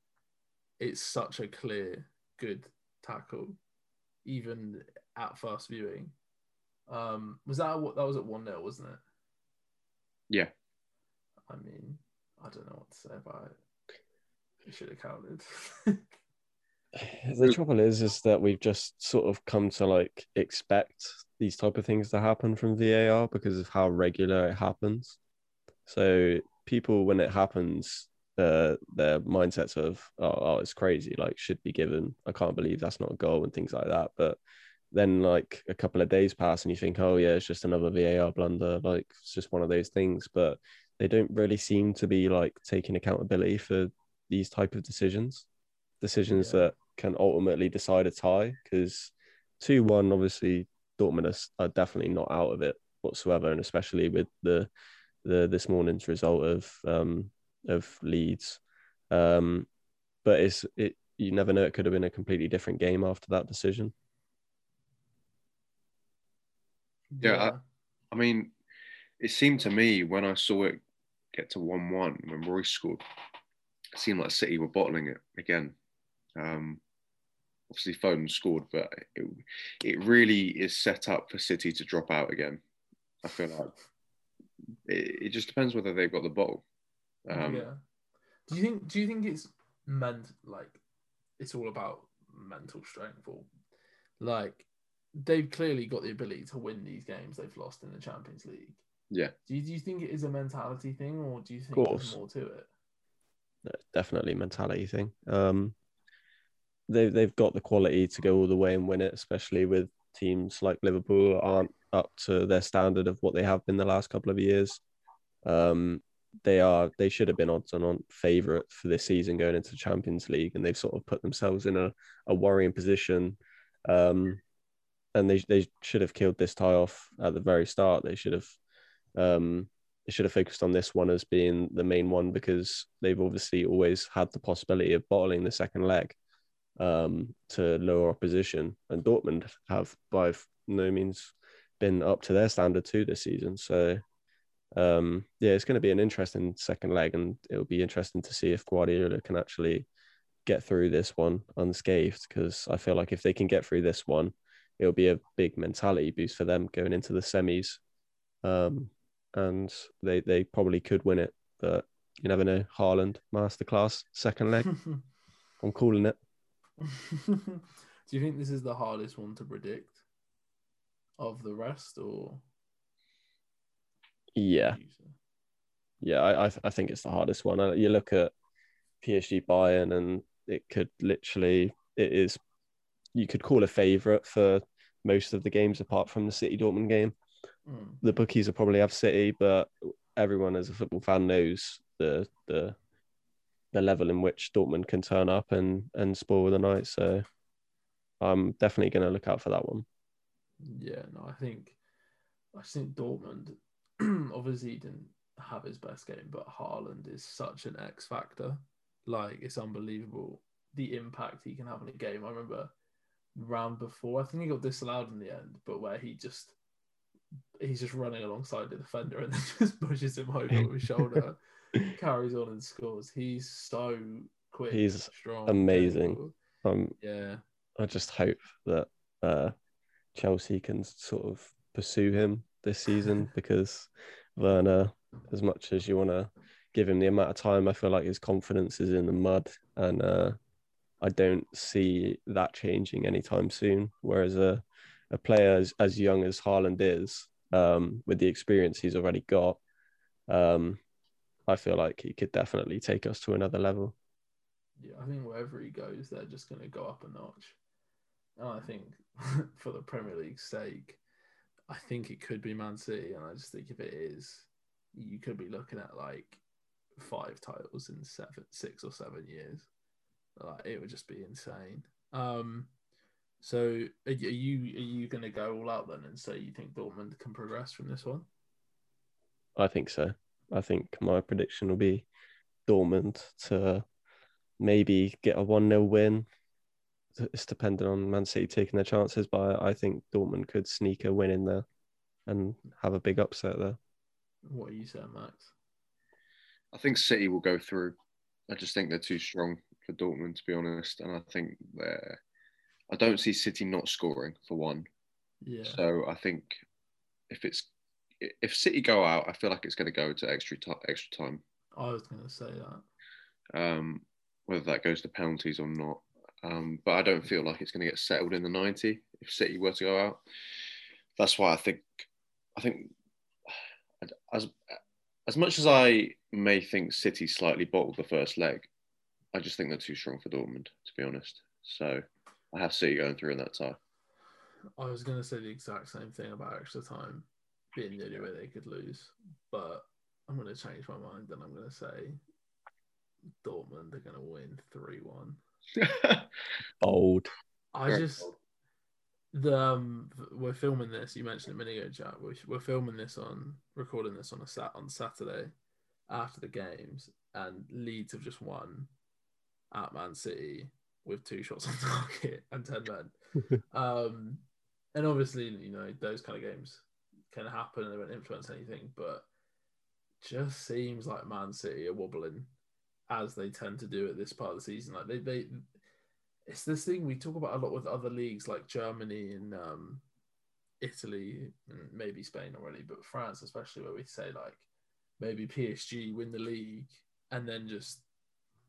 It's such a clear, good tackle, even at first viewing. Um, was that what that was at one 0 wasn't it? Yeah. I mean, I don't know what to say about it. It should have counted. [LAUGHS] The trouble is, is that we've just sort of come to like expect these type of things to happen from VAR because of how regular it happens. So people, when it happens, uh, their mindsets of oh, oh, it's crazy, like should be given. I can't believe that's not a goal and things like that. But then like a couple of days pass and you think, oh yeah, it's just another VAR blunder. Like it's just one of those things. But they don't really seem to be like taking accountability for these type of decisions decisions Yeah. that can ultimately decide a tie because 2-1 obviously Dortmund are, are definitely not out of it whatsoever and especially with the the this morning's result of um of Leeds um but it's it you never know it could have been a completely different game after that decision Yeah, I mean, it seemed to me when I saw it get to 1 1 when Reus scored, it seemed like City were bottling it again. Um, obviously, Foden scored, but it, it really is set up for City to drop out again. I feel like it, it just depends whether they've got the ball. Um, yeah. Do you think? Do you think it's meant like it's all about mental strength or like they've clearly got the ability to win these games they've lost in the Champions League. Yeah. Do you, do you think it is a mentality thing or do you think there's more to it? Definitely mentality thing. Um, they they've got the quality to go all the way and win it, especially with teams like Liverpool aren't up to their standard of what they have been the last couple of years. Um, they are they should have been odds on on favourite for this season going into the Champions League, and they've sort of put themselves in a, a worrying position. Um, and they they should have killed this tie off at the very start. They should have um, they should have focused on this one as being the main one because they've obviously always had the possibility of bottling the second leg um, to lower opposition, and Dortmund have by no means been up to their standard too this season. So um, yeah, it's going to be an interesting second leg, and it'll be interesting to see if Guardiola can actually get through this one unscathed. Because I feel like if they can get through this one, it'll be a big mentality boost for them going into the semis, um, and they they probably could win it. But you never know. Haaland masterclass second leg. [LAUGHS] I'm calling it. [LAUGHS] Do you think this is the hardest one to predict of the rest, or? Yeah, yeah, I I, I think it's the hardest one. Uh, you look at PSG Bayern, and it could literally it is you could call a favourite for most of the games apart from the City Dortmund game. Mm. The bookies will probably have City, but everyone as a football fan knows the the the level in which Dortmund can turn up and and spoil the night. So I'm definitely going to look out for that one. Yeah, no, I think I think Dortmund [CLEARS THROAT] obviously didn't have his best game, but Haaland is such an X factor. Like it's unbelievable the impact he can have on a game. I remember round before, I think he got disallowed in the end, but where he just he's just running alongside the defender and [LAUGHS] then just pushes him over with his shoulder, [LAUGHS] carries on and scores. He's so quick. He's strong, amazing. Um, yeah. I just hope that uh, Chelsea can sort of pursue him this season [LAUGHS] because Werner, as much as you want to give him the amount of time, I feel like his confidence is in the mud, and uh, I don't see that changing anytime soon. Whereas a a player as, as young as Haaland is, um, with the experience he's already got, um, I feel like he could definitely take us to another level. Yeah, I think wherever he goes, they're just going to go up a notch. And I think [LAUGHS] for the Premier League's sake, I think it could be Man City, and I just think if it is, you could be looking at like five titles in seven, six or seven years. Like it would just be insane. Um, so are you are you going to go all out then and say you think Dortmund can progress from this one? I think so. I think my prediction will be Dortmund to maybe get a one 0 win. It's dependent on Man City taking their chances, but I think Dortmund could sneak a win in there and have a big upset there. What are you saying, Max? I think City will go through. I just think they're too strong for Dortmund, to be honest. And I think they're. I don't see City not scoring for one. Yeah. So I think if it's if City go out, I feel like it's going to go to extra t- extra time. I was going to say that. Um, whether that goes to penalties or not, um, but I don't feel like it's going to get settled in the ninety if City were to go out. That's why I think I think [SIGHS] as as much as I may think City slightly bottled the first leg, I just think they're too strong for Dortmund, to be honest. So I have City going through in that tie. I was going to say the exact same thing about extra time being the only way they could lose, but I'm going to change my mind and I'm going to say Dortmund are going to win 3 1. [LAUGHS] Old. I just. The, um, we're filming this. You mentioned a minute ago, Jack. We're, we're filming this on, recording this on a sat on Saturday after the games, and Leeds have just won at Man City with two shots on target [LAUGHS] and 10 men. um, and obviously, you know, those kind of games can happen and they won't influence anything, but just seems like Man City are wobbling as they tend to do at this part of the season. Like they, they it's this thing we talk about a lot with other leagues like Germany and um, Italy and maybe Spain already, but France especially, where we say like maybe PSG win the league and then just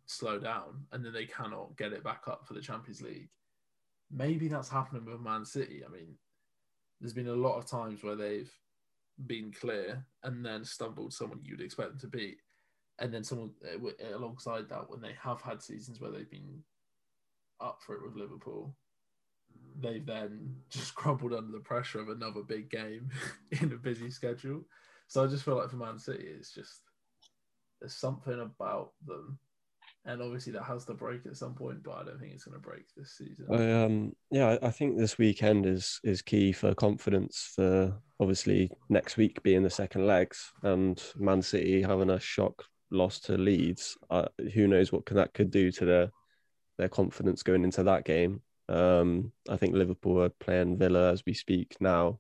slow down and then they cannot get it back up for the Champions League. Maybe that's happening with Man City. I mean, there's been a lot of times where they've been clear and then stumbled someone you'd expect them to beat. And then someone uh, alongside that, when they have had seasons where they've been up for it with Liverpool, they've then [LAUGHS] just crumbled under the pressure of another big game [LAUGHS] in a busy schedule. So I just feel like for Man City, it's just there's something about them and obviously that has to break at some point, but I don't think it's going to break this season. I, um, yeah, I think this weekend is is key for confidence for obviously next week being the second legs and Man City having a shock loss to Leeds. Uh, who knows what can, that could do to their their confidence going into that game. Um, I think Liverpool are playing Villa as we speak now,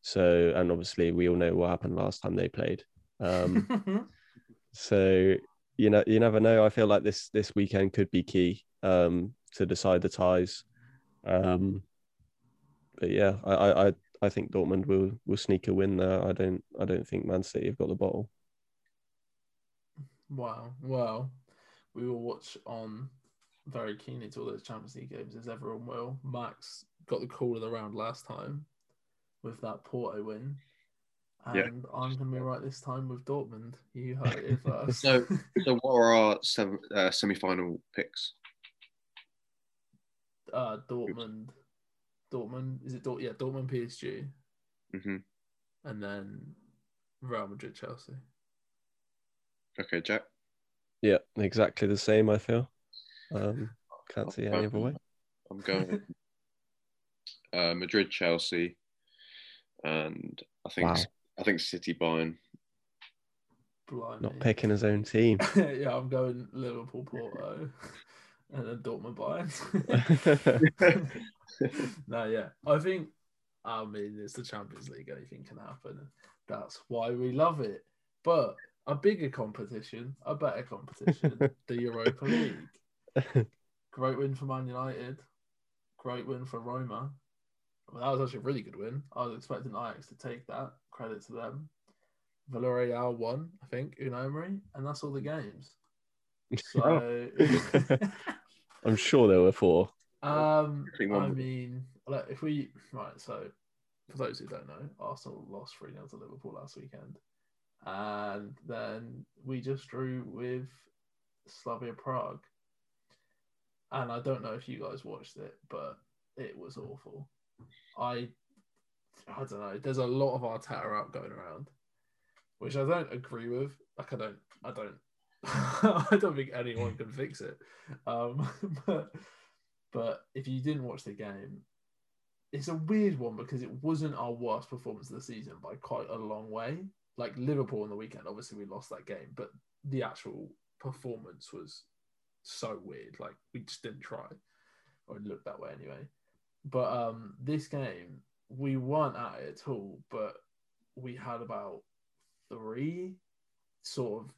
so and obviously we all know what happened last time they played. Um, [LAUGHS] so you know, you never know. I feel like this this weekend could be key um, to decide the ties. Um, but yeah, I, I I think Dortmund will will sneak a win there. I don't I don't think Man City have got the bottle. Wow. Well, we will watch on very keenly to all those Champions League games, as everyone will. Max got the call of the round last time with that Porto win. And yeah. I'm going to be right this time with Dortmund. You heard it [LAUGHS] first. so, [LAUGHS] so what are our seven, uh, semi-final picks? Uh, Dortmund. Dortmund is it? Dort- yeah, Dortmund, PSG, mm-hmm. and then Real Madrid, Chelsea. Okay, Jack. Yeah, exactly the same. I feel. Um, can't see any other way. I'm going [LAUGHS] uh, Madrid, Chelsea, and I think wow. I think City Bayern. Blimey. Not picking his own team. [LAUGHS] yeah, I'm going Liverpool, Porto, [LAUGHS] and then Dortmund, Bayern. [LAUGHS] no, yeah, I think. I mean, it's the Champions League. Anything can happen. That's why we love it. But a bigger competition, a better competition, the Europa League. Great win for Man United. Great win for Roma. Well, that was actually a really good win. I was expecting Ajax to take that. Credit to them. Villarreal won, I think, Unai Emery, and that's all the games. [LAUGHS] So [LAUGHS] I'm sure there were four. Um, I mean, like if we right, so for those who don't know, Arsenal lost 3 0 to Liverpool last weekend. And then we just drew with Slavia Prague. And I don't know if you guys watched it, but it was awful. I I don't know. There's a lot of Arteta out going around, which I don't agree with. Like I don't, I don't, [LAUGHS] I don't think anyone can fix it. Um, [LAUGHS] but but if you didn't watch the game, it's a weird one because it wasn't our worst performance of the season by quite a long way. Like Liverpool on the weekend, obviously we lost that game, but the actual performance was so weird. Like we just didn't try, or it looked that way anyway. But um, this game, we weren't at it at all, but we had about three sort of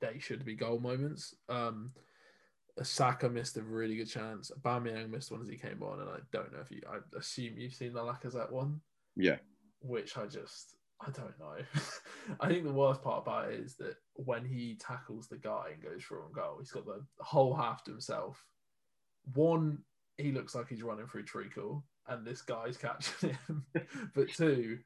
they should be goal moments. Um, Saka missed a really good chance. Aubameyang missed one as he came on, and I don't know if you. I assume you've seen the Lacazette one. Yeah. Which I just I don't know. [LAUGHS] I think the worst part about it is that when he tackles the guy and goes for a goal, he's got the whole half to himself. One he looks like he's running through treacle and this guy's [LAUGHS] catching him. but two,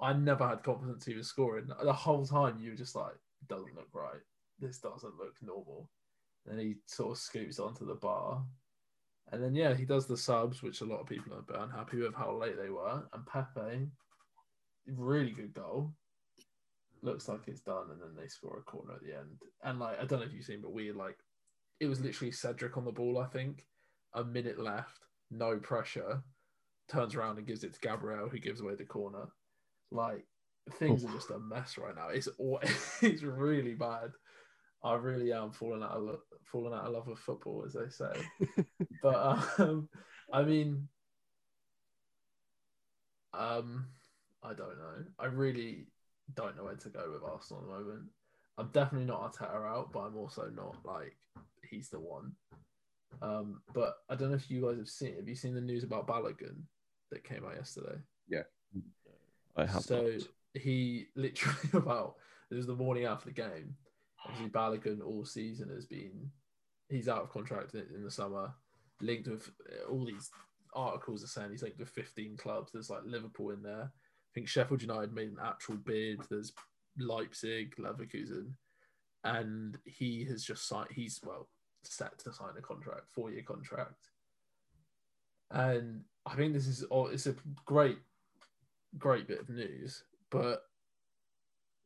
I never had confidence he was scoring. The whole time you were just like, doesn't look right. This doesn't look normal. And he sort of scoops onto the bar. And then yeah, he does the subs, which a lot of people are a bit unhappy with how late they were. And Pepe, really good goal. Looks like it's done, and then they score a corner at the end. And like I don't know if you've seen, but we like it was literally Cedric on the ball, I think, a minute left, no pressure, turns around and gives it to Gabriel, who gives away the corner. Like things are just a mess right now. It's [LAUGHS] it's really bad. I really am falling out of lo- falling out of love with football, as they say. [LAUGHS] but um, I mean, um, I don't know. I really don't know where to go with Arsenal at the moment. I'm definitely not Arteta out, but I'm also not like he's the one. Um, but I don't know if you guys have seen. Have you seen the news about Balogun that came out yesterday? Yeah, I have so not. he literally [LAUGHS] about it was the morning after the game. Obviously, Balogun all season has been he's out of contract in, in the summer, linked with uh, all these articles are saying he's linked with 15 clubs. There's like Liverpool in there. I think Sheffield United made an actual bid. There's Leipzig, Leverkusen, and he has just signed. He's well set to sign a contract, four year contract. And I think this is it's a great, great bit of news. But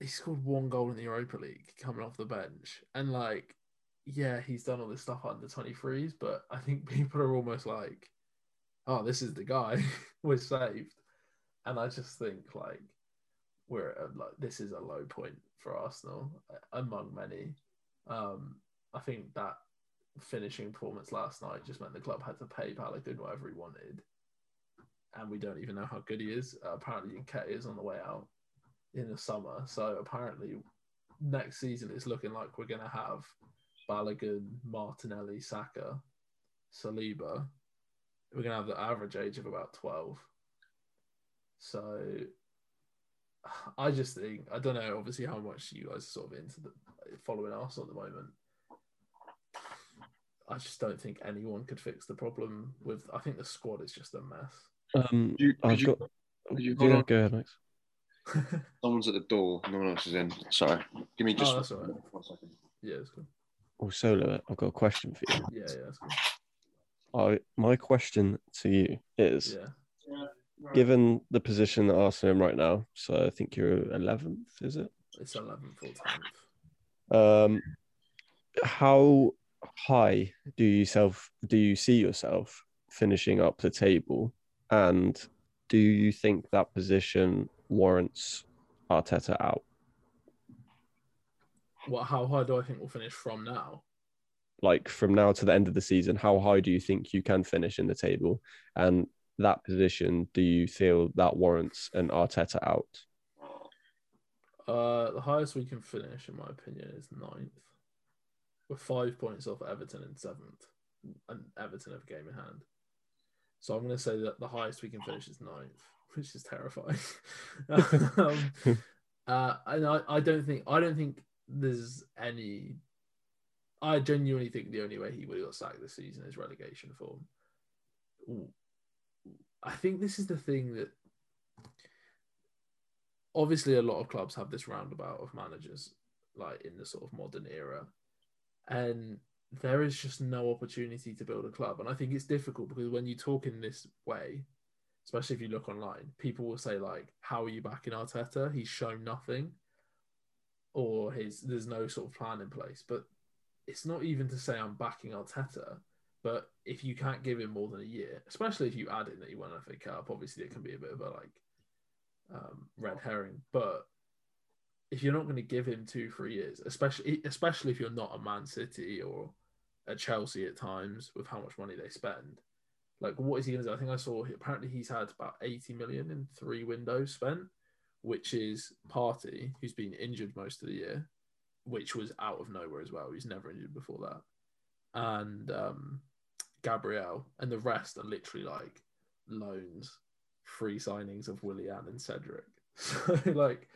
he scored one goal in the Europa League coming off the bench, and like, yeah, he's done all this stuff under 23s, but I think [LAUGHS] people are almost like, oh, this is the guy, [LAUGHS] we're saved. And I just think like we're at like this is a low point for Arsenal among many. Um, I think that finishing performance last night just meant the club had to pay Balogun whatever he wanted, and we don't even know how good he is. Uh, apparently, Nketiah is on the way out in the summer, so apparently next season it's looking like we're going to have Balogun, Martinelli, Saka, Saliba. We're going to have the average age of about twelve. So I just think I don't know. Obviously, how much you guys are sort of into the following Arsenal at the moment. I just don't think anyone could fix the problem with. I think the squad is just a mess. Um, You- I've you- got. could you Yeah, hold go ahead, Max. [LAUGHS] Someone's at the door. No one else is in. Sorry. Give me just Oh, that's all right. one second. yeah, it's cool. Oh, Solo, I've got a question for you. Yeah, yeah, it's cool. I, my question to you is Yeah, given the position that Arsenal are in right now, so I think you're 11th, is it? it's 11th or 10th. Um, how high do you self do you see yourself finishing up the table, and do you think that position warrants Arteta out? What? How high do I think we'll finish from now? Like from now to the end of the season, how high do you think you can finish in the table, and that position, do you feel that warrants an Arteta out? Uh, the highest we can finish, in my opinion, is ninth. We're five points off Everton in seventh, and Everton have a game in hand. So I'm going to say that the highest we can finish is ninth, [LAUGHS] which is terrifying. [LAUGHS] um, [LAUGHS] uh, and I, I don't think I don't think there's any. I genuinely think the only way he would have got sacked this season is relegation form. Ooh. I think this is the thing that obviously a lot of clubs have this roundabout of managers like in the sort of modern era and there is just no opportunity to build a club. And i think it's difficult because when you talk in this way especially if you look online people will say like how are you backing arteta? He's shown nothing or his there's no sort of plan in place. But it's not even to say i'm backing arteta but if you can't give him more than a year especially if you add in that he won an FA Cup obviously it can be a bit of a like um, red herring. But if you're not going to give him two, three years, especially especially if you're not a Man City or a Chelsea at times with how much money they spend, like what is he going to do? I think I saw apparently he's had about 80 million in three windows spent, which is Partey, who's been injured most of the year, which was out of nowhere as well. He's never injured before that, and um, Gabriel, and the rest are literally like loans free signings of Willian and Cedric. [LAUGHS] So like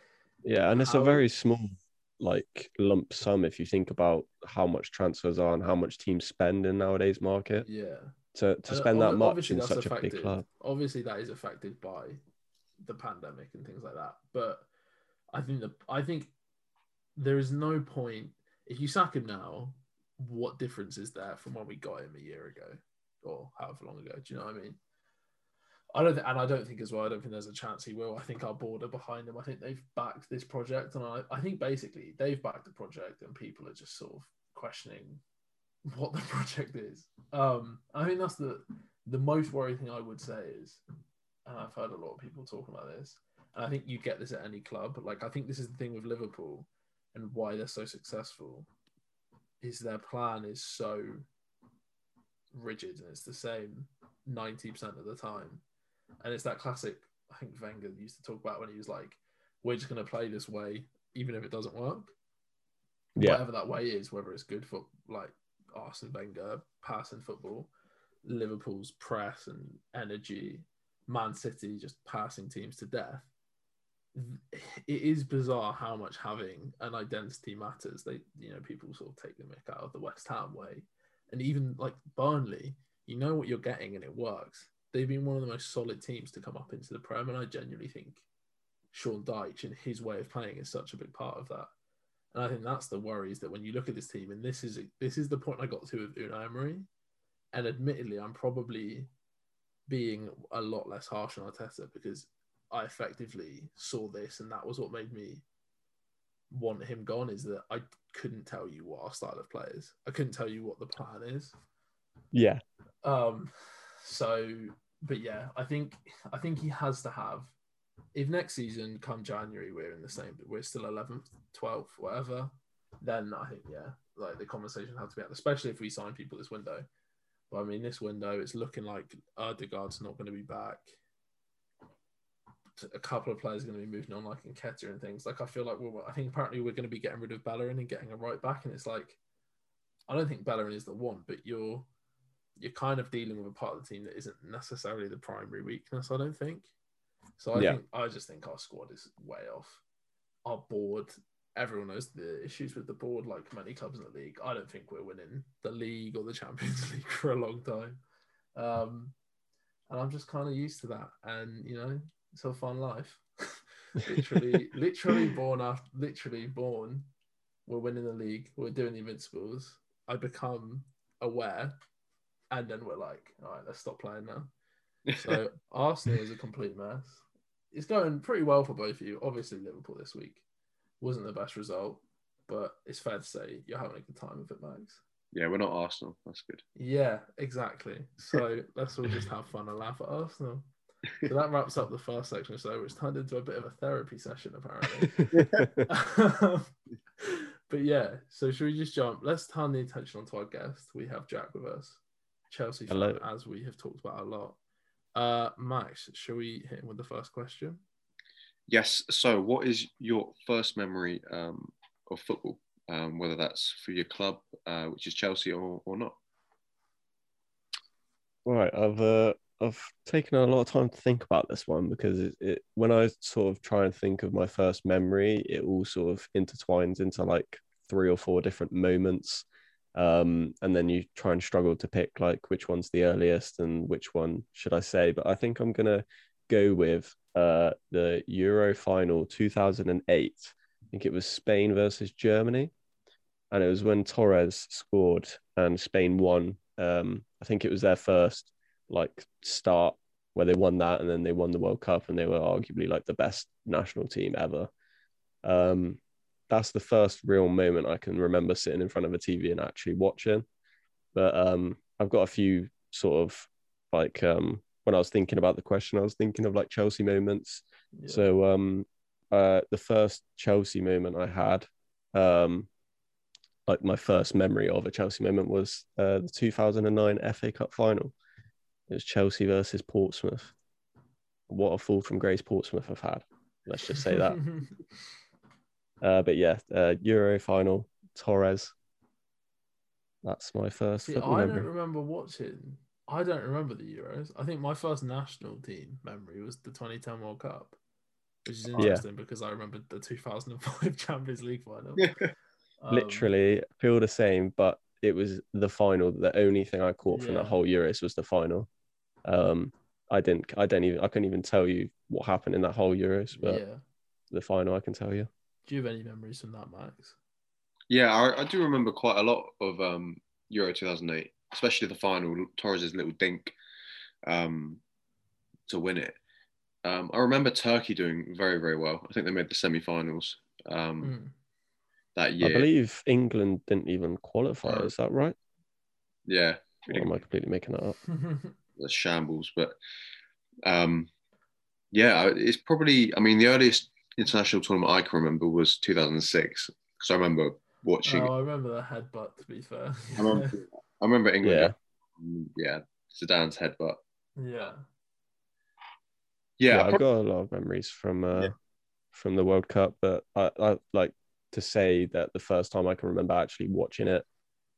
Yeah, and it's How- a very small like lump sum if you think about how much transfers are and how much teams spend in nowadays market yeah. to, to And uh, spend that much obviously in such a big affected- club. Obviously that is affected by the pandemic and things like that. But I think the I think there is no point if you sack him now, what difference is there from when we got him a year ago or however long ago? Do you know what I mean? I don't, th- and I don't think as well. I don't think there's a chance he will. I think our board are behind him. I think they've backed this project, and I, I think basically they've backed the project, and people are just sort of questioning what the [LAUGHS] project is. Um, I think that's the the most worrying thing I would say is, and I've heard a lot of people talking about this, and I think you get this at any club. Like I think this is the thing with Liverpool, and why they're so successful, is their plan is so rigid and it's the same ninety percent of the time, and it's that classic. I think Wenger used to talk about when he was like, "We're just going to play this way, even if it doesn't work." Yeah. whatever that way is, whether it's good for like Arsene Wenger passing football, Liverpool's press and energy, Man City just passing teams to death. It is bizarre how much having an identity matters. They, you know, people sort of take the mick out of the West Ham way, and even like Burnley, you know what you're getting and it works. They've been one of the most solid teams to come up into the Prem, and I genuinely think Sean Dyche and his way of playing is such a big part of that. And I think that's the worry is that when you look at this team, and this is this is the point I got to with Unai Emery, and admittedly, I'm probably being a lot less harsh on Arteta because I effectively saw this, and that was what made me want him gone. Is that I couldn't tell you what our style of play is. I couldn't tell you what the plan is. Yeah. Um, so, but yeah, I think I think he has to have. If next season, come January, we're in the same, but we're still eleventh, twelfth, whatever. Then I think yeah, like the conversation had to be had, especially if we sign people this window. But I mean, this window, it's looking like Odegaard's not going to be back. A couple of players are going to be moving on, like Nketiah and things. Like I feel like we're, I think apparently we're going to be getting rid of Bellerin and getting a right back, and it's like, I don't think Bellerin is the one, but you're you're kind of dealing with a part of the team that isn't necessarily the primary weakness. I don't think. So I Yeah. think I just think our squad is way off. Our board, everyone knows the issues with the board, like many clubs in the league. I don't think we're winning the league or the Champions [LAUGHS] League for a long time. Um, and I'm just kind of used to that. And you know, it's a fun life. [LAUGHS] literally, [LAUGHS] literally born after, literally born. We're winning the league. We're doing the Invincibles. I become aware, and then we're like, all right, let's stop playing now. So [LAUGHS] Arsenal is a complete mess. It's going pretty well for both of you. Obviously, Liverpool this week wasn't the best result, but it's fair to say you're having a good time with it, Max. yeah, we're not Arsenal. That's good. Yeah, exactly. So [LAUGHS] let's all just have fun and laugh at Arsenal. So that wraps up the first section so, which turned into a bit of a therapy session, apparently. [LAUGHS] but yeah, so should we just jump? Let's turn the attention onto our guest. We have Jack with us, Chelsea fan, as we have talked about a lot. Uh, Max, shall we hit him with the first question? Yes. So, what is your first memory um, of football? Um, whether that's for your club, uh, which is Chelsea, or, or not? Right, I've uh, I've taken a lot of time to think about this one because it, it when I sort of try and think of my first memory, it all sort of intertwines into like three or four different moments, um, and then you try and struggle to pick like which one's the earliest and which one should I say. But I think I'm gonna go with uh, the Euro final 2008. I think it was Spain versus Germany, and it was when Torres scored and Spain won. Um, I think it was their first like start where they won that and then they won the World Cup and they were arguably like the best national team ever. Um, that's the first real moment I can remember sitting in front of a TV and actually watching. But um, I've got a few sort of like um, when I was thinking about the question, I was thinking of like Chelsea moments. Yeah. So um, uh, the first Chelsea moment I had, um, like my first memory of a Chelsea moment was uh, the 2009 FA Cup final. It was Chelsea versus Portsmouth. What a fall from grace Portsmouth have had. Let's just say that. [LAUGHS] uh, but yeah, uh, Euro final, Torres. That's my first See, football I don't remember watching. I don't remember the Euros. I think my first national team memory was the 2010 World Cup, which is Yeah. interesting because I remember the 2005 [LAUGHS] Champions League final. [LAUGHS] Um, Literally feel the same, but it was the final. The only thing I caught from Yeah. that whole Euros was the final. Um, I didn't. I don't even. I couldn't even tell you what happened in that whole Euros, but yeah. the final I can tell you. Do you have any memories from that, Max? Yeah, I, I do remember quite a lot of um, Euro 2008, especially the final, Torres' little dink um, to win it. Um, I remember Turkey doing very, very well. I think they made the semi-finals um, Mm. that year. I believe England didn't even qualify. No. Is that right? Yeah, Or am I completely making that up? [LAUGHS] the shambles. But um, yeah, it's probably. I mean, the earliest international tournament I can remember was 2006 because I remember watching. oh, I remember the headbutt. To be fair, I remember, [LAUGHS] I remember England. Yeah. Mm, yeah, Zidane's headbutt. yeah. Yeah, Yeah, I I've prob- got a lot of memories from uh, Yeah. from the World Cup, but I, I like to say that the first time I can remember actually watching it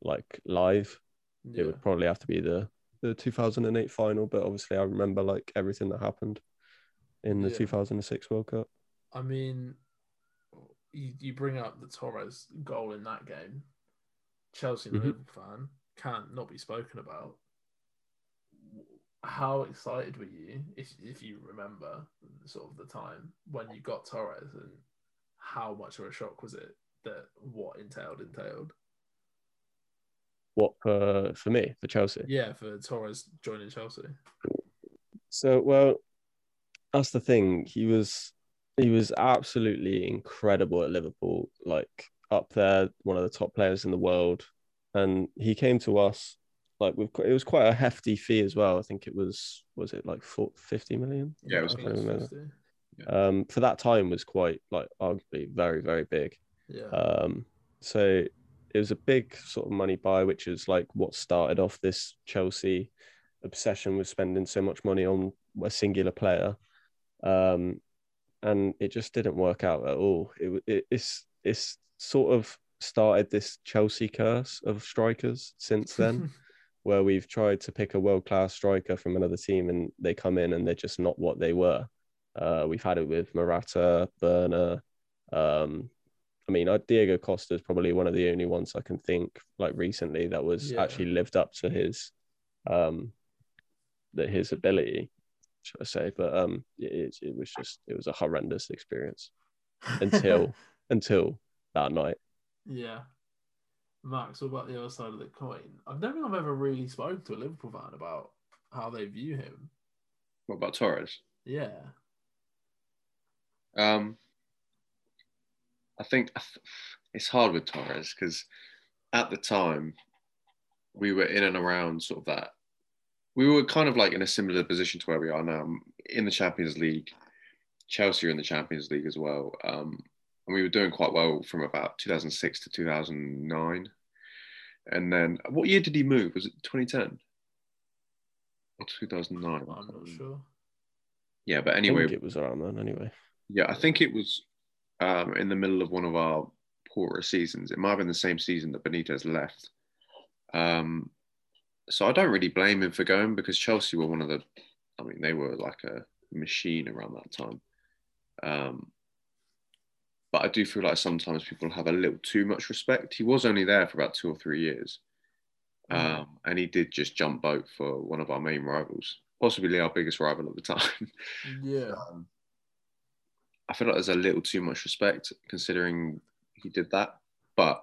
like live, Yeah. it would probably have to be the the 2008 final. But obviously, I remember like everything that happened in the Yeah. 2006 World Cup. I mean, you, you bring up the Torres goal in that game. Chelsea Mhm. Liverpool fan can't not be spoken about. How excited were you, if if you remember, sort of the time when you got Torres, and how much of a shock was it that what entailed entailed? What for for me for Chelsea? Yeah, for Torres joining Chelsea. So well, that's the thing. He was he was absolutely incredible at Liverpool, like up there, one of the top players in the world. And he came to us like with it was quite a hefty fee as well. I think it was was it like 40, 50 million? Yeah, it was I think I can't remember. 50. Um, for that time was quite like arguably very very big. Yeah. Um, so it was a big sort of money buy, which is like what started off this Chelsea obsession with spending so much money on a singular player. Um, and it just didn't work out at all. It, it it's it's sort of started this Chelsea curse of strikers since then, [LAUGHS] where we've tried to pick a world class striker from another team and they come in and they're just not what they were. Uh, we've had it with Morata, Werner. Um, I mean, uh, Diego Costa is probably one of the only ones I can think like recently that was Yeah. actually lived up to his um that his ability, should I say? But um, it, it was just it was a horrendous experience until [LAUGHS] until that night. Yeah. Max, what about the other side of the coin? I don't think I've ever really spoken to a Liverpool fan about how they view him. What about Torres? Yeah. Um, I think it's hard with Torres because at the time we were in and around sort of that. We were kind of like in a similar position to where we are now in the Champions League. Chelsea are in the Champions League as well. Um, and we were doing quite well from about 2006 to 2009. And then, what year did he move? Was it 2010 or 2009? I'm not sure. Yeah, but I anyway, think it was around then anyway. yeah, I think it was um, in the middle of one of our poorer seasons. It might have been the same season that Benitez left. Um, so I don't really blame him for going because Chelsea were one of the, I mean, they were like a machine around that time. Um, but I do feel like sometimes people have a little too much respect. He was only there for about two or three years. Um, and he did just jump boat for one of our main rivals, possibly our biggest rival at the time. [LAUGHS] Yeah. Um, I feel like there's a little too much respect considering he did that. But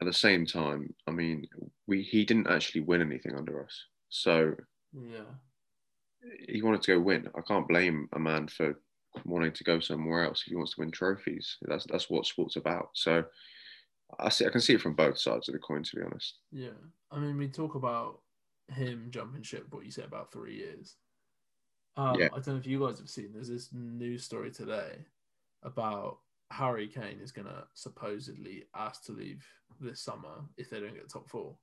at the same time, I mean, we he didn't actually win anything under us. So Yeah. he wanted to go win. I can't blame a man for wanting to go somewhere else if he wants to win trophies. That's that's what sport's about. So I see I can see it from both sides of the coin to be honest. Yeah. I mean, we talk about him jumping ship, what you say about three years. Um, Yeah. I don't know if you guys have seen, there's this news story today about Harry Kane is going to supposedly ask to leave this summer if they don't get top four.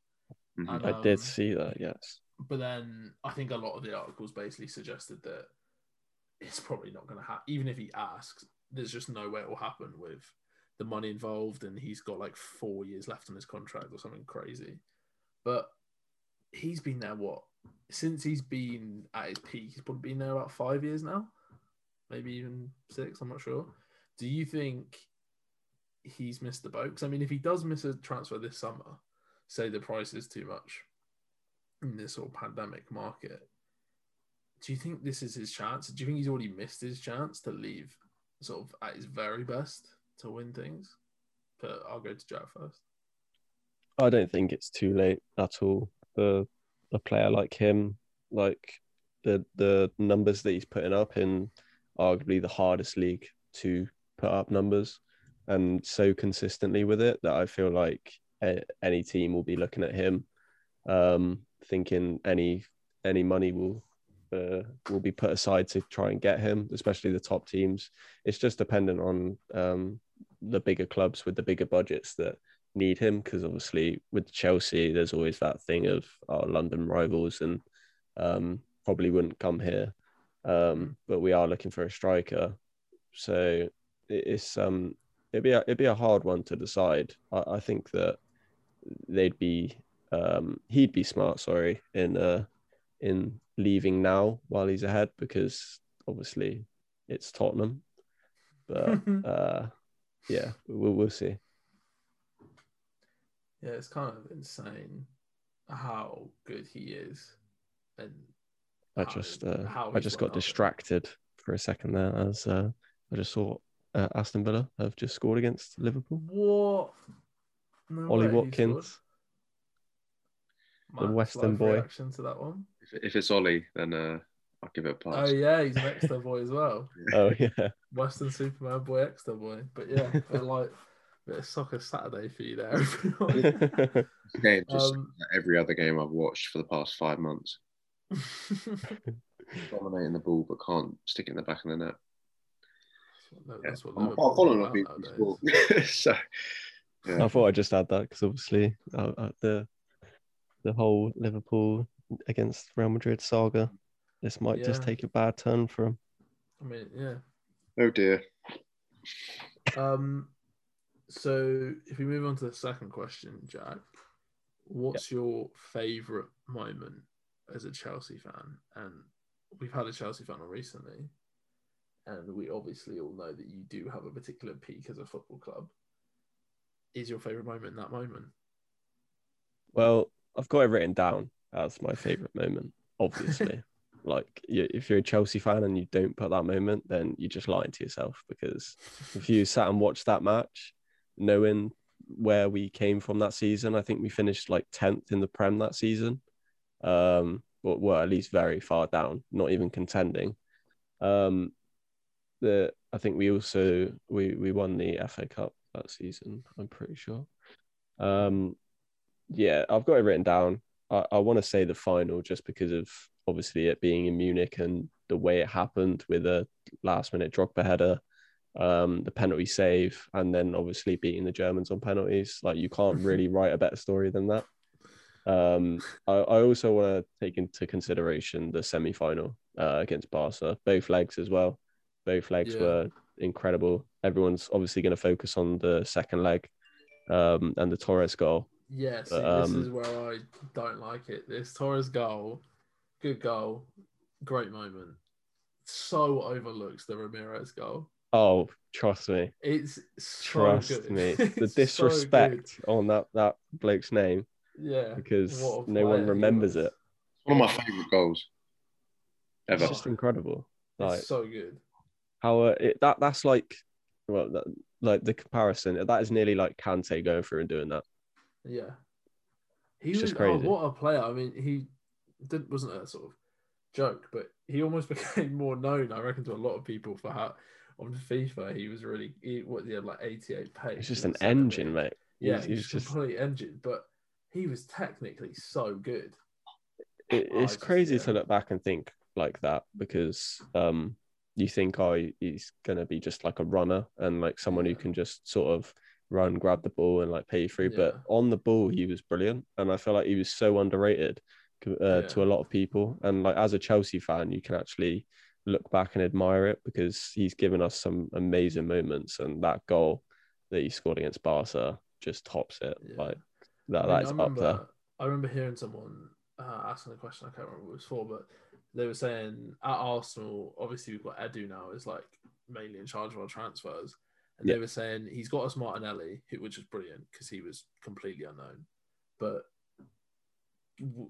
Mhm. And, I did um, see that. Yes. But then I think a lot of the articles basically suggested that it's probably not going to happen. Even if he asks, there's just no way it will happen with the money involved, and he's got like four years left on his contract or something crazy. But he's been there what since he's been at his peak. He's probably been there about five years now, maybe even six. I'm not sure. Do you think he's missed the boat? Because I mean, if he does miss a transfer this summer, say the price is too much in this sort of pandemic market, do you think this is his chance? Do you think he's already missed his chance to leave sort of at his very best to win things? But I'll go to Jack first. I don't think it's too late at all for a player like him. Like the the numbers that he's putting up in arguably the hardest league to put up numbers, and so consistently with it that I feel like a, any team will be looking at him, um, thinking any any money will uh, will be put aside to try and get him, especially the top teams. It's just dependent on um, the bigger clubs with the bigger budgets that need him because obviously with Chelsea, there's always that thing of our London rivals and um, probably wouldn't come here. Um, but we are looking for a striker, so it's um, it'd be a, it'd be a hard one to decide. I, I think that they'd be um he'd be smart, sorry, in uh in leaving now while he's ahead because obviously it's Tottenham. But [LAUGHS] uh yeah, we'll we'll see. Yeah, it's kind of insane how good he is, and I just uh, how I just got distracted for a second there as uh, I just saw uh, Aston Villa have just scored against Liverpool. What? No Ollie Watkins. the Matt's Western boy. Reaction to that one. If, if it's Ollie, then uh, I'll give it a pass. Oh yeah, he's an Exeter [LAUGHS] boy as well. Oh yeah, Weston-super-Mare boy, Exeter boy. But yeah, bit [LAUGHS] like bit of soccer Saturday for you there. [LAUGHS] everyone. Game just um, every other game I've watched for the past five months. Dominating the ball, but can't stick it in the back of the net. That's what I'm, I'm Liverpool following are up people [LAUGHS] so yeah. I thought I'd just add that because obviously uh, uh, the the whole Liverpool against Real Madrid saga, this might just take a bad turn for him. I mean, yeah. oh dear. Um, so if we move on to the second question, Jack, what's your favourite moment as a Chelsea fan? And we've had a Chelsea fan on recently, and we obviously all know that you do have a particular peak as a football club. Is your favourite moment that moment? Well, I've got it written down as my favorite moment. Obviously, [LAUGHS] like if you're a Chelsea fan and you don't put that moment, then you're just lying to yourself. Because if you sat and watched that match, knowing where we came from that season, I think we finished like tenth in the Prem that season. Um, but were at least very far down, not even contending. Um, the I think we also we we won the FA Cup that season. I'm pretty sure. Um, yeah, I've got it written down. I, I want to say the final just because of obviously it being in Munich and the way it happened with a last minute Drogba header, um, the penalty save, and then obviously beating the Germans on penalties. Like you can't really [LAUGHS] write a better story than that. Um, I, I also want to take into consideration the semi final uh, against Barca, both legs as well. Both legs Yeah. were incredible. Everyone's obviously going to focus on the second leg um, and the Torres goal. Yeah, see, But, this um, is where I don't like it. This Torres goal, good goal, great moment. So overlooks the Ramires goal. Oh, trust me, It's so trust good. me. [LAUGHS] It's The so disrespect on that that bloke's name yeah, because no one remembers it. It's one of my favourite goals ever. It's just incredible. Like It's so good. How uh, it, that that's like well that, like the comparison that is nearly like Kante going through and doing that. Yeah, he It's was just crazy. Oh, what a player! I mean, he didn't wasn't a sort of joke, but he almost [LAUGHS] became more known, I reckon, to a lot of people for how on FIFA he was really he, what he had like eighty eight pace. It's just an engine, mate. Yeah, He's- he's, he's just- complete engine, but he was technically so good. It, Oh, it's just- crazy to look back and think like that because um you think oh he's gonna be just like a runner and like someone who can just sort of run, grab the ball and like pay you through. But on the ball he was brilliant, and I feel like he was so underrated uh, to a lot of people. And like as a Chelsea fan, you can actually look back and admire it because he's given us some amazing moments, and that goal that he scored against Barca just tops it. Yeah. Like that, I mean, that I is up there. I remember hearing someone uh, asking a question. I can't remember what it was for, but they were saying at Arsenal, obviously we've got Edu now is like mainly in charge of our transfers, and Yeah. they were saying he's got us Martinelli, which is brilliant because he was completely unknown, but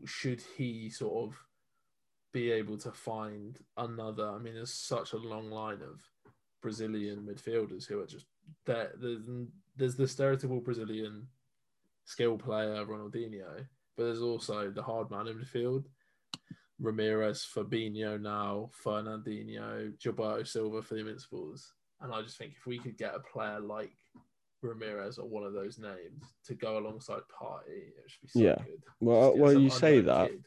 should he sort of be able to find another? I mean, there's such a long line of Brazilian midfielders who are just there. There's, there's the stereotypical Brazilian skill player Ronaldinho, but there's also the hard man in midfield. Ramires, Fabinho now, Fernandinho, Gilberto Silva for the Invincibles. And I just think if we could get a player like Ramires or one of those names to go alongside Partey, it should be so Yeah. good. Well, well, you say that, kid.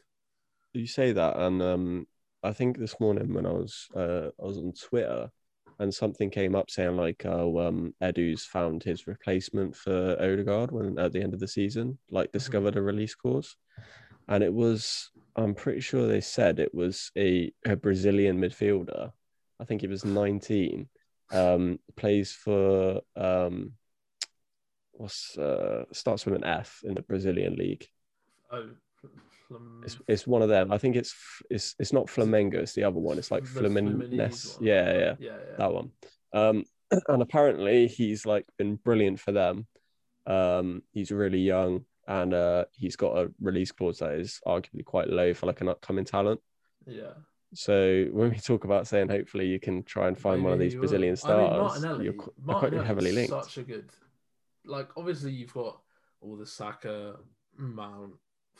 you say that, and um, I think this morning when I was uh, I was on Twitter, and something came up saying like, oh, um, Edu's found his replacement for Odegaard when at the end of the season, like discovered a release clause, and it was I'm pretty sure they said it was a, a Brazilian midfielder. I think he was 19, Um, plays for um, what's uh, starts with an F in the Brazilian league. Oh, Flam- It's it's one of them. I think it's it's it's not Flamengo. It's the other one. It's like Fluminense. Fluminense. Yeah, yeah, yeah, yeah. that one. Um, [CLEARS THROAT] and apparently he's like been brilliant for them. Um, he's really young and uh, he's got a release clause that is arguably quite low for like an upcoming talent. yeah. So when we talk about saying hopefully you can try and find one of these. Brazilian I mean, stars, Martinelli, you're, they're quite heavily linked. Such a good, like obviously you've got all the Saka, Mount,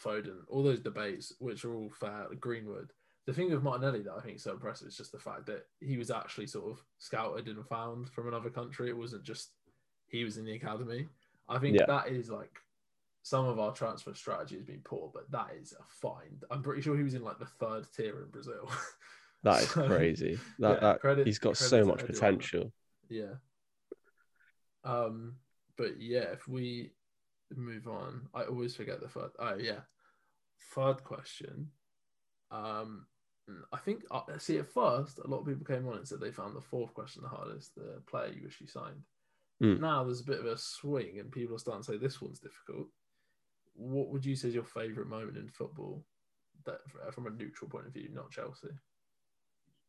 Foden, all those debates which are all fair. Greenwood. The thing with Martinelli that I think is so impressive is just the fact that he was actually sort of scouted and found from another country. It wasn't just he was in the academy. I think Yeah. that is like some of our transfer strategy has been poor, but that is a find. I'm pretty sure he was in like the third tier in Brazil. [LAUGHS] That is So, crazy. That, yeah, that credit- he's got so much potential. Yeah. Um, but yeah, if we move on, I always forget the third. Oh yeah, third question. Um, I think uh, see at first a lot of people came on and said they found the fourth question the hardest, the player you wish you signed. Hmm. Now there's a bit of a swing, and people are starting to say this one's difficult. What would you say is your favorite moment in football, that from a neutral point of view, not Chelsea?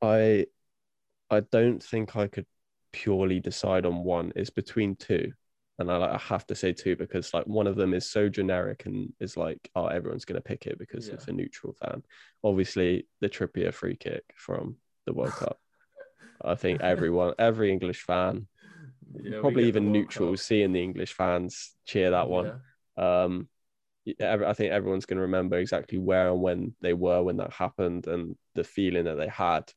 I I don't think I could purely decide on one. It's between two. And I, like, I have to say two because like one of them is so generic and is like, oh, everyone's gonna pick it because Yeah. it's a neutral fan. Obviously, the Trippier free kick from the World Cup. [LAUGHS] I think everyone, every English fan, Yeah, probably even World neutrals, seeing the English fans cheer that one. Yeah. Um, I think everyone's going to remember exactly where and when they were when that happened and the feeling that they had.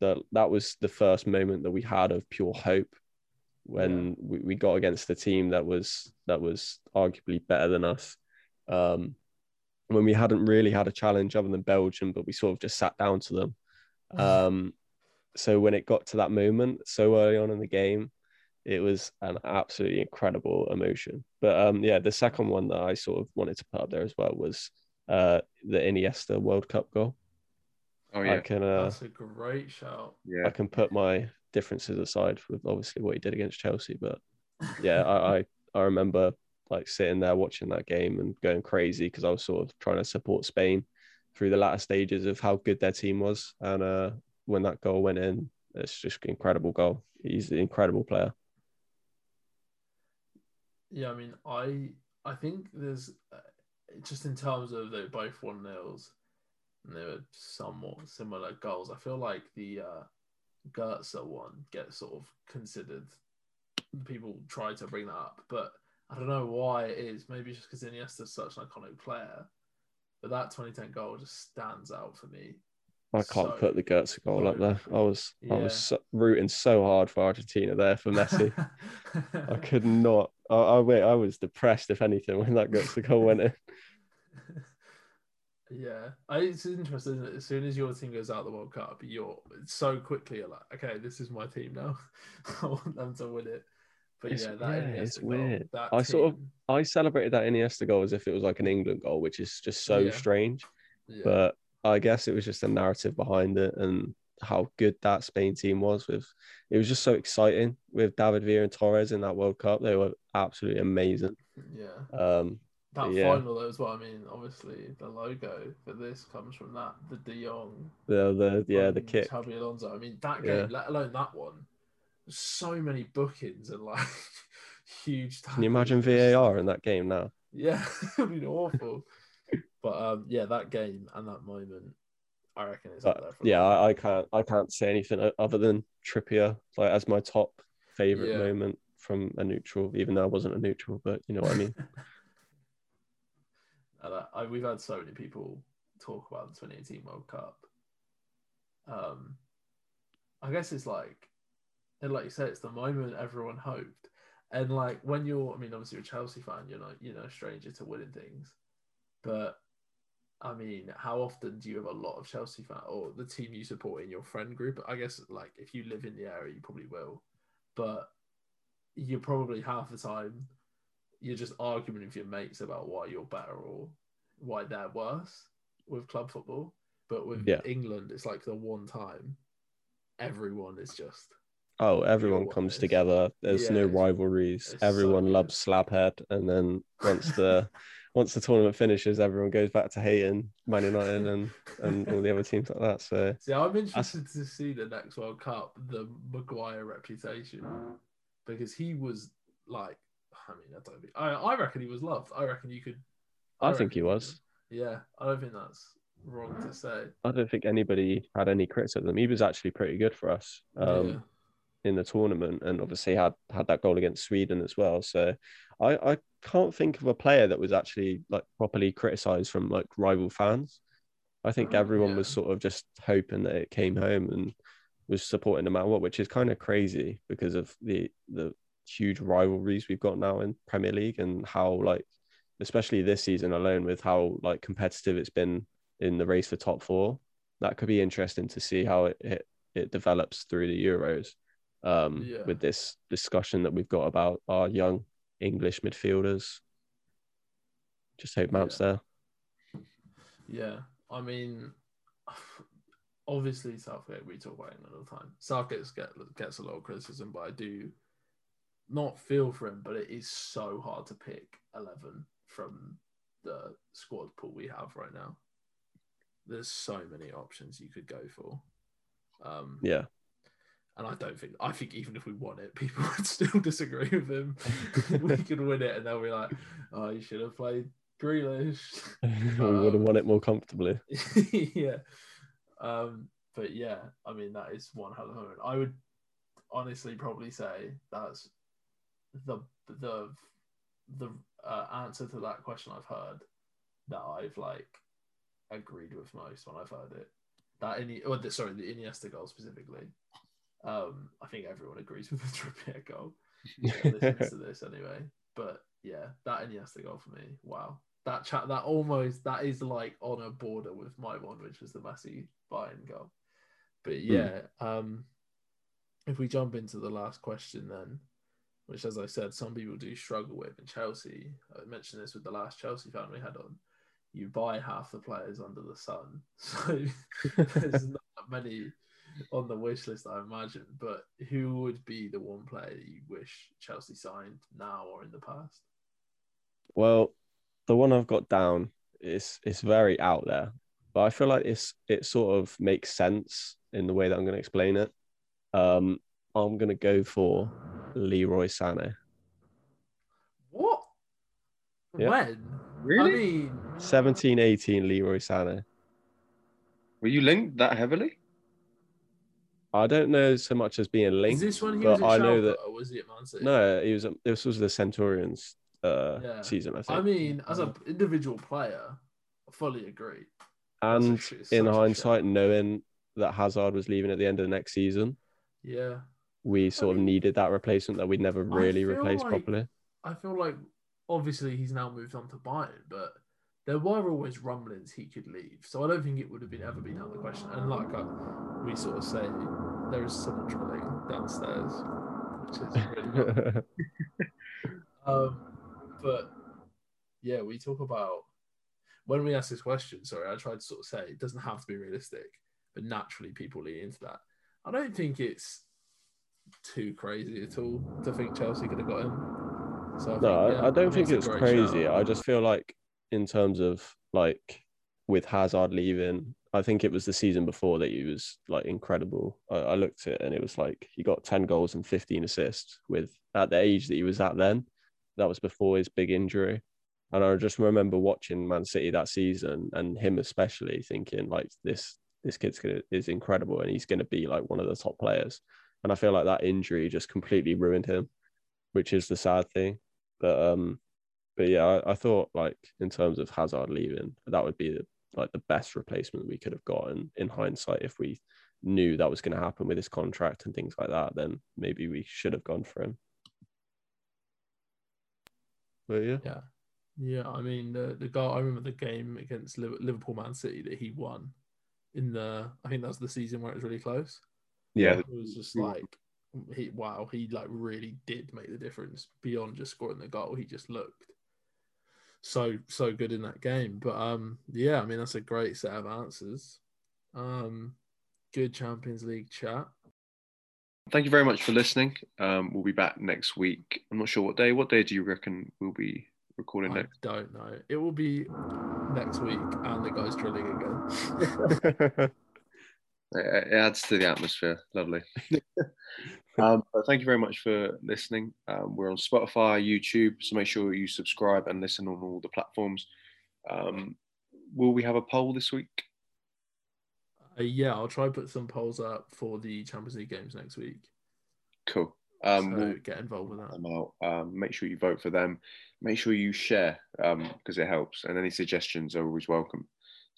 That that was the first moment that we had of pure hope when we, we got against a team that was that was arguably better than us. Um, when we hadn't really had a challenge other than Belgium, but we sort of just sat down to them. [SIGHS] Um, so when it got to that moment so early on in the game, it was an absolutely incredible emotion. But um, yeah, the second one that I sort of wanted to put up there as well was uh, the Iniesta World Cup goal. Oh I yeah, can uh, That's a great shout. yeah. I can put my differences aside with obviously what he did against Chelsea, but yeah, [LAUGHS] I, I I remember like sitting there watching that game and going crazy because I was sort of trying to support Spain through the latter stages of how good their team was, and uh, when that goal went in, it's just an incredible goal. He's an incredible player. Yeah, I mean, I I think there's uh, just in terms of they both one nils, and they were somewhat similar goals. I feel like the uh, Götze one gets sort of considered. People try to bring that up, but I don't know why it is. Maybe just because Iniesta's such an iconic player, but that 2010 goal just stands out for me. I can't So- put the Götze goal up there. I was I was so, rooting so hard for Argentina there for Messi. I [LAUGHS] could not. I, I wait. I was depressed if anything when that Götze goal went in. [LAUGHS] Yeah, I, it's interesting. Isn't it? As soon as your team goes out of the World Cup, you're so quickly you're like, okay, this is my team now. [LAUGHS] I want them to win it. But It's- yeah, that yeah, it's goal, weird. I sort of- I celebrated that Iniesta goal as if it was like an England goal, which is just so Yeah. strange. yeah, But I guess it was just a narrative behind it and how good that Spain team was. With it was just so exciting with David Villa and Torres in that World Cup. They were absolutely amazing. yeah. Um, That yeah. final though as well. I mean, obviously the logo for this comes from that the De Jong. the the yeah the kick. Xabi Alonso. I mean, that game, Yeah. let alone that one. So many bookings and like [LAUGHS] huge. Can you imagine. VAR in that game now? Yeah, [LAUGHS] it'd be awful. But um, yeah, that game and that moment, I reckon it's up But there. For yeah. I, I can't I can't say anything other than Trippier like as my top favorite Yeah. moment from a neutral, even though I wasn't a neutral, but you know what I mean. [LAUGHS] [LAUGHS] And I, we've had so many people talk about the 2018 World Cup. Um, I guess it's like, and like you said, it's the moment everyone hoped. And like when you're, I mean, obviously you're a Chelsea fan, you're not, you know, no stranger to winning things. But I mean, how often do you have a lot of Chelsea fan or the team you support in your friend group? I guess like if you live in the area, you probably will. But you're probably half the time you're just arguing with your mates about why you're better or why they're worse with club football. But with Yeah. England, it's like the one time everyone is just Oh, everyone comes together. There's no Yeah, it's- rivalries. it's so Everyone loves Slabhead, and then once the [LAUGHS] once the tournament finishes, everyone goes back to hating Man United and and all the other teams like that. So See, I'm interested to see the next World Cup, the Maguire reputation, because he was like, I mean, I don't think, I, I reckon he was loved. I reckon you could. I think he was. Yeah, I don't think that's wrong to say. I don't think anybody had any criticism. He was actually pretty good for us. Um, yeah. in the tournament and obviously had had that goal against Sweden as well. So I I can't think of a player that was actually like properly criticized from like rival fans. I think Oh, everyone was sort of just hoping that it came home and was supporting no matter what, which is kind of crazy because of the the huge rivalries we've got now in Premier League and how like especially this season alone with how like competitive it's been in the race for top four. That could be interesting to see how it it, it develops through the Euros um, Yeah. with this discussion that we've got about our young English midfielders. Just hope Mount's there. Yeah, I mean, obviously Southgate. We talk about him all the time. Southgate get, gets a lot of criticism, but I do not feel for him. But it is so hard to pick eleven from the squad pool we have right now. There's so many options you could go for. Um, Yeah. And I don't think I think even if we won it, [LAUGHS] people would still disagree with him. [LAUGHS] we could win it, and they'll be like, "Oh, you should have played Grealish." [LAUGHS] we would have won it more comfortably. yeah. Um, but yeah, I mean that is one hell of a moment. I would honestly probably say that's the the the uh, answer to that question I've heard that I've like agreed with most when I've heard it. That any or the, sorry, the Iniesta goal specifically. Um, I think everyone agrees with the [LAUGHS] Trippier goal. [LAUGHS] listens to this anyway. But yeah, that Iniesta goal for me. Wow. That chat that almost that is like on a border with my one, which was the Messi Bayern goal. But yeah, um if we jump into the last question then, which as I said, some people do struggle with in Chelsea. I mentioned this with the last Chelsea fan we had on. You buy half the players under the sun. [LAUGHS] So there's not many on the wish list, I imagine. But who would be the one player you wish Chelsea signed now or in the past? Well, the one I've got down is it's very out there, but I feel like it's it sort of makes sense in the way that I'm going to explain it. Um, I'm going to go for Leroy Sané. What? Yeah. When? Really? I mean, 17 18 Leroy Sané. Were you linked that heavily? I don't know so much as being is linked. this when he but was I know that- or was he at Man City? No, he was. This was the Centurions uh, Yeah. season, I think. I mean, as an individual player, I fully agree. and sh- in hindsight, knowing that Hazard was leaving at the end of the next season, Yeah. we sort of mean, needed that replacement that we'd never really replaced like- properly. I feel like obviously he's now moved on to Bayern, but there were always rumblings he could leave. So I don't think it would have been ever been out of the question. And like uh, we sort of say, there is someone drilling downstairs, which is really good. [LAUGHS] [LAUGHS] Um, but yeah, we talk about when we ask this question. Sorry, I tried to sort of say it doesn't have to be realistic, but naturally people lean into that. I don't think it's too crazy at all to think Chelsea could have got him. So I no, think, I- yeah, I don't think it's crazy. shout. I just feel like in terms of like with Hazard leaving, I think it was the season before that he was like incredible. I, I looked at it and it was like he got 10 goals and 15 assists with at the age that he was at then. That was before his big injury. And I just remember watching Man City that season and him especially thinking like this this kid's gonna, is incredible and he's going to be like one of the top players. And I feel like that injury just completely ruined him, which is the sad thing. But um, but yeah, I, I thought like in terms of Hazard leaving, that would be the, like the best replacement we could have gotten in hindsight if we knew that was going to happen with his contract and things like that. Then maybe we should have gone for him. But yeah, Yeah, yeah. I mean, the the goal. I remember the game against Liverpool, Man City that he won in the. I think that's the season where it was really close. Yeah. It was just like he. Wow, he like really did make the difference beyond just scoring the goal. He just looked so so good in that game. But um, yeah. I mean, that's a great set of answers. Um, good Champions League chat. thank you very much for listening. Um, we'll be back next week. I'm not sure what day. What day do you reckon we'll be recording I next? don't know. It will be next week, and the guy's drilling again. [LAUGHS] [LAUGHS] It adds to the atmosphere. Lovely. [LAUGHS] [LAUGHS] um, thank you very much for listening. Um, we're on Spotify, YouTube, so make sure you subscribe and listen on all the platforms. Um, will we have a poll this week? Uh, yeah, I'll try put some polls up for the Champions League games next week. Cool. Um, so we'll get involved with that. Um, make sure you vote for them. Make sure you share because it helps, and any suggestions are always welcome.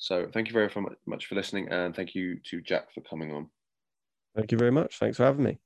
So thank you very much for listening, and thank you to Jack for coming on. Thank you very much. Thanks for having me.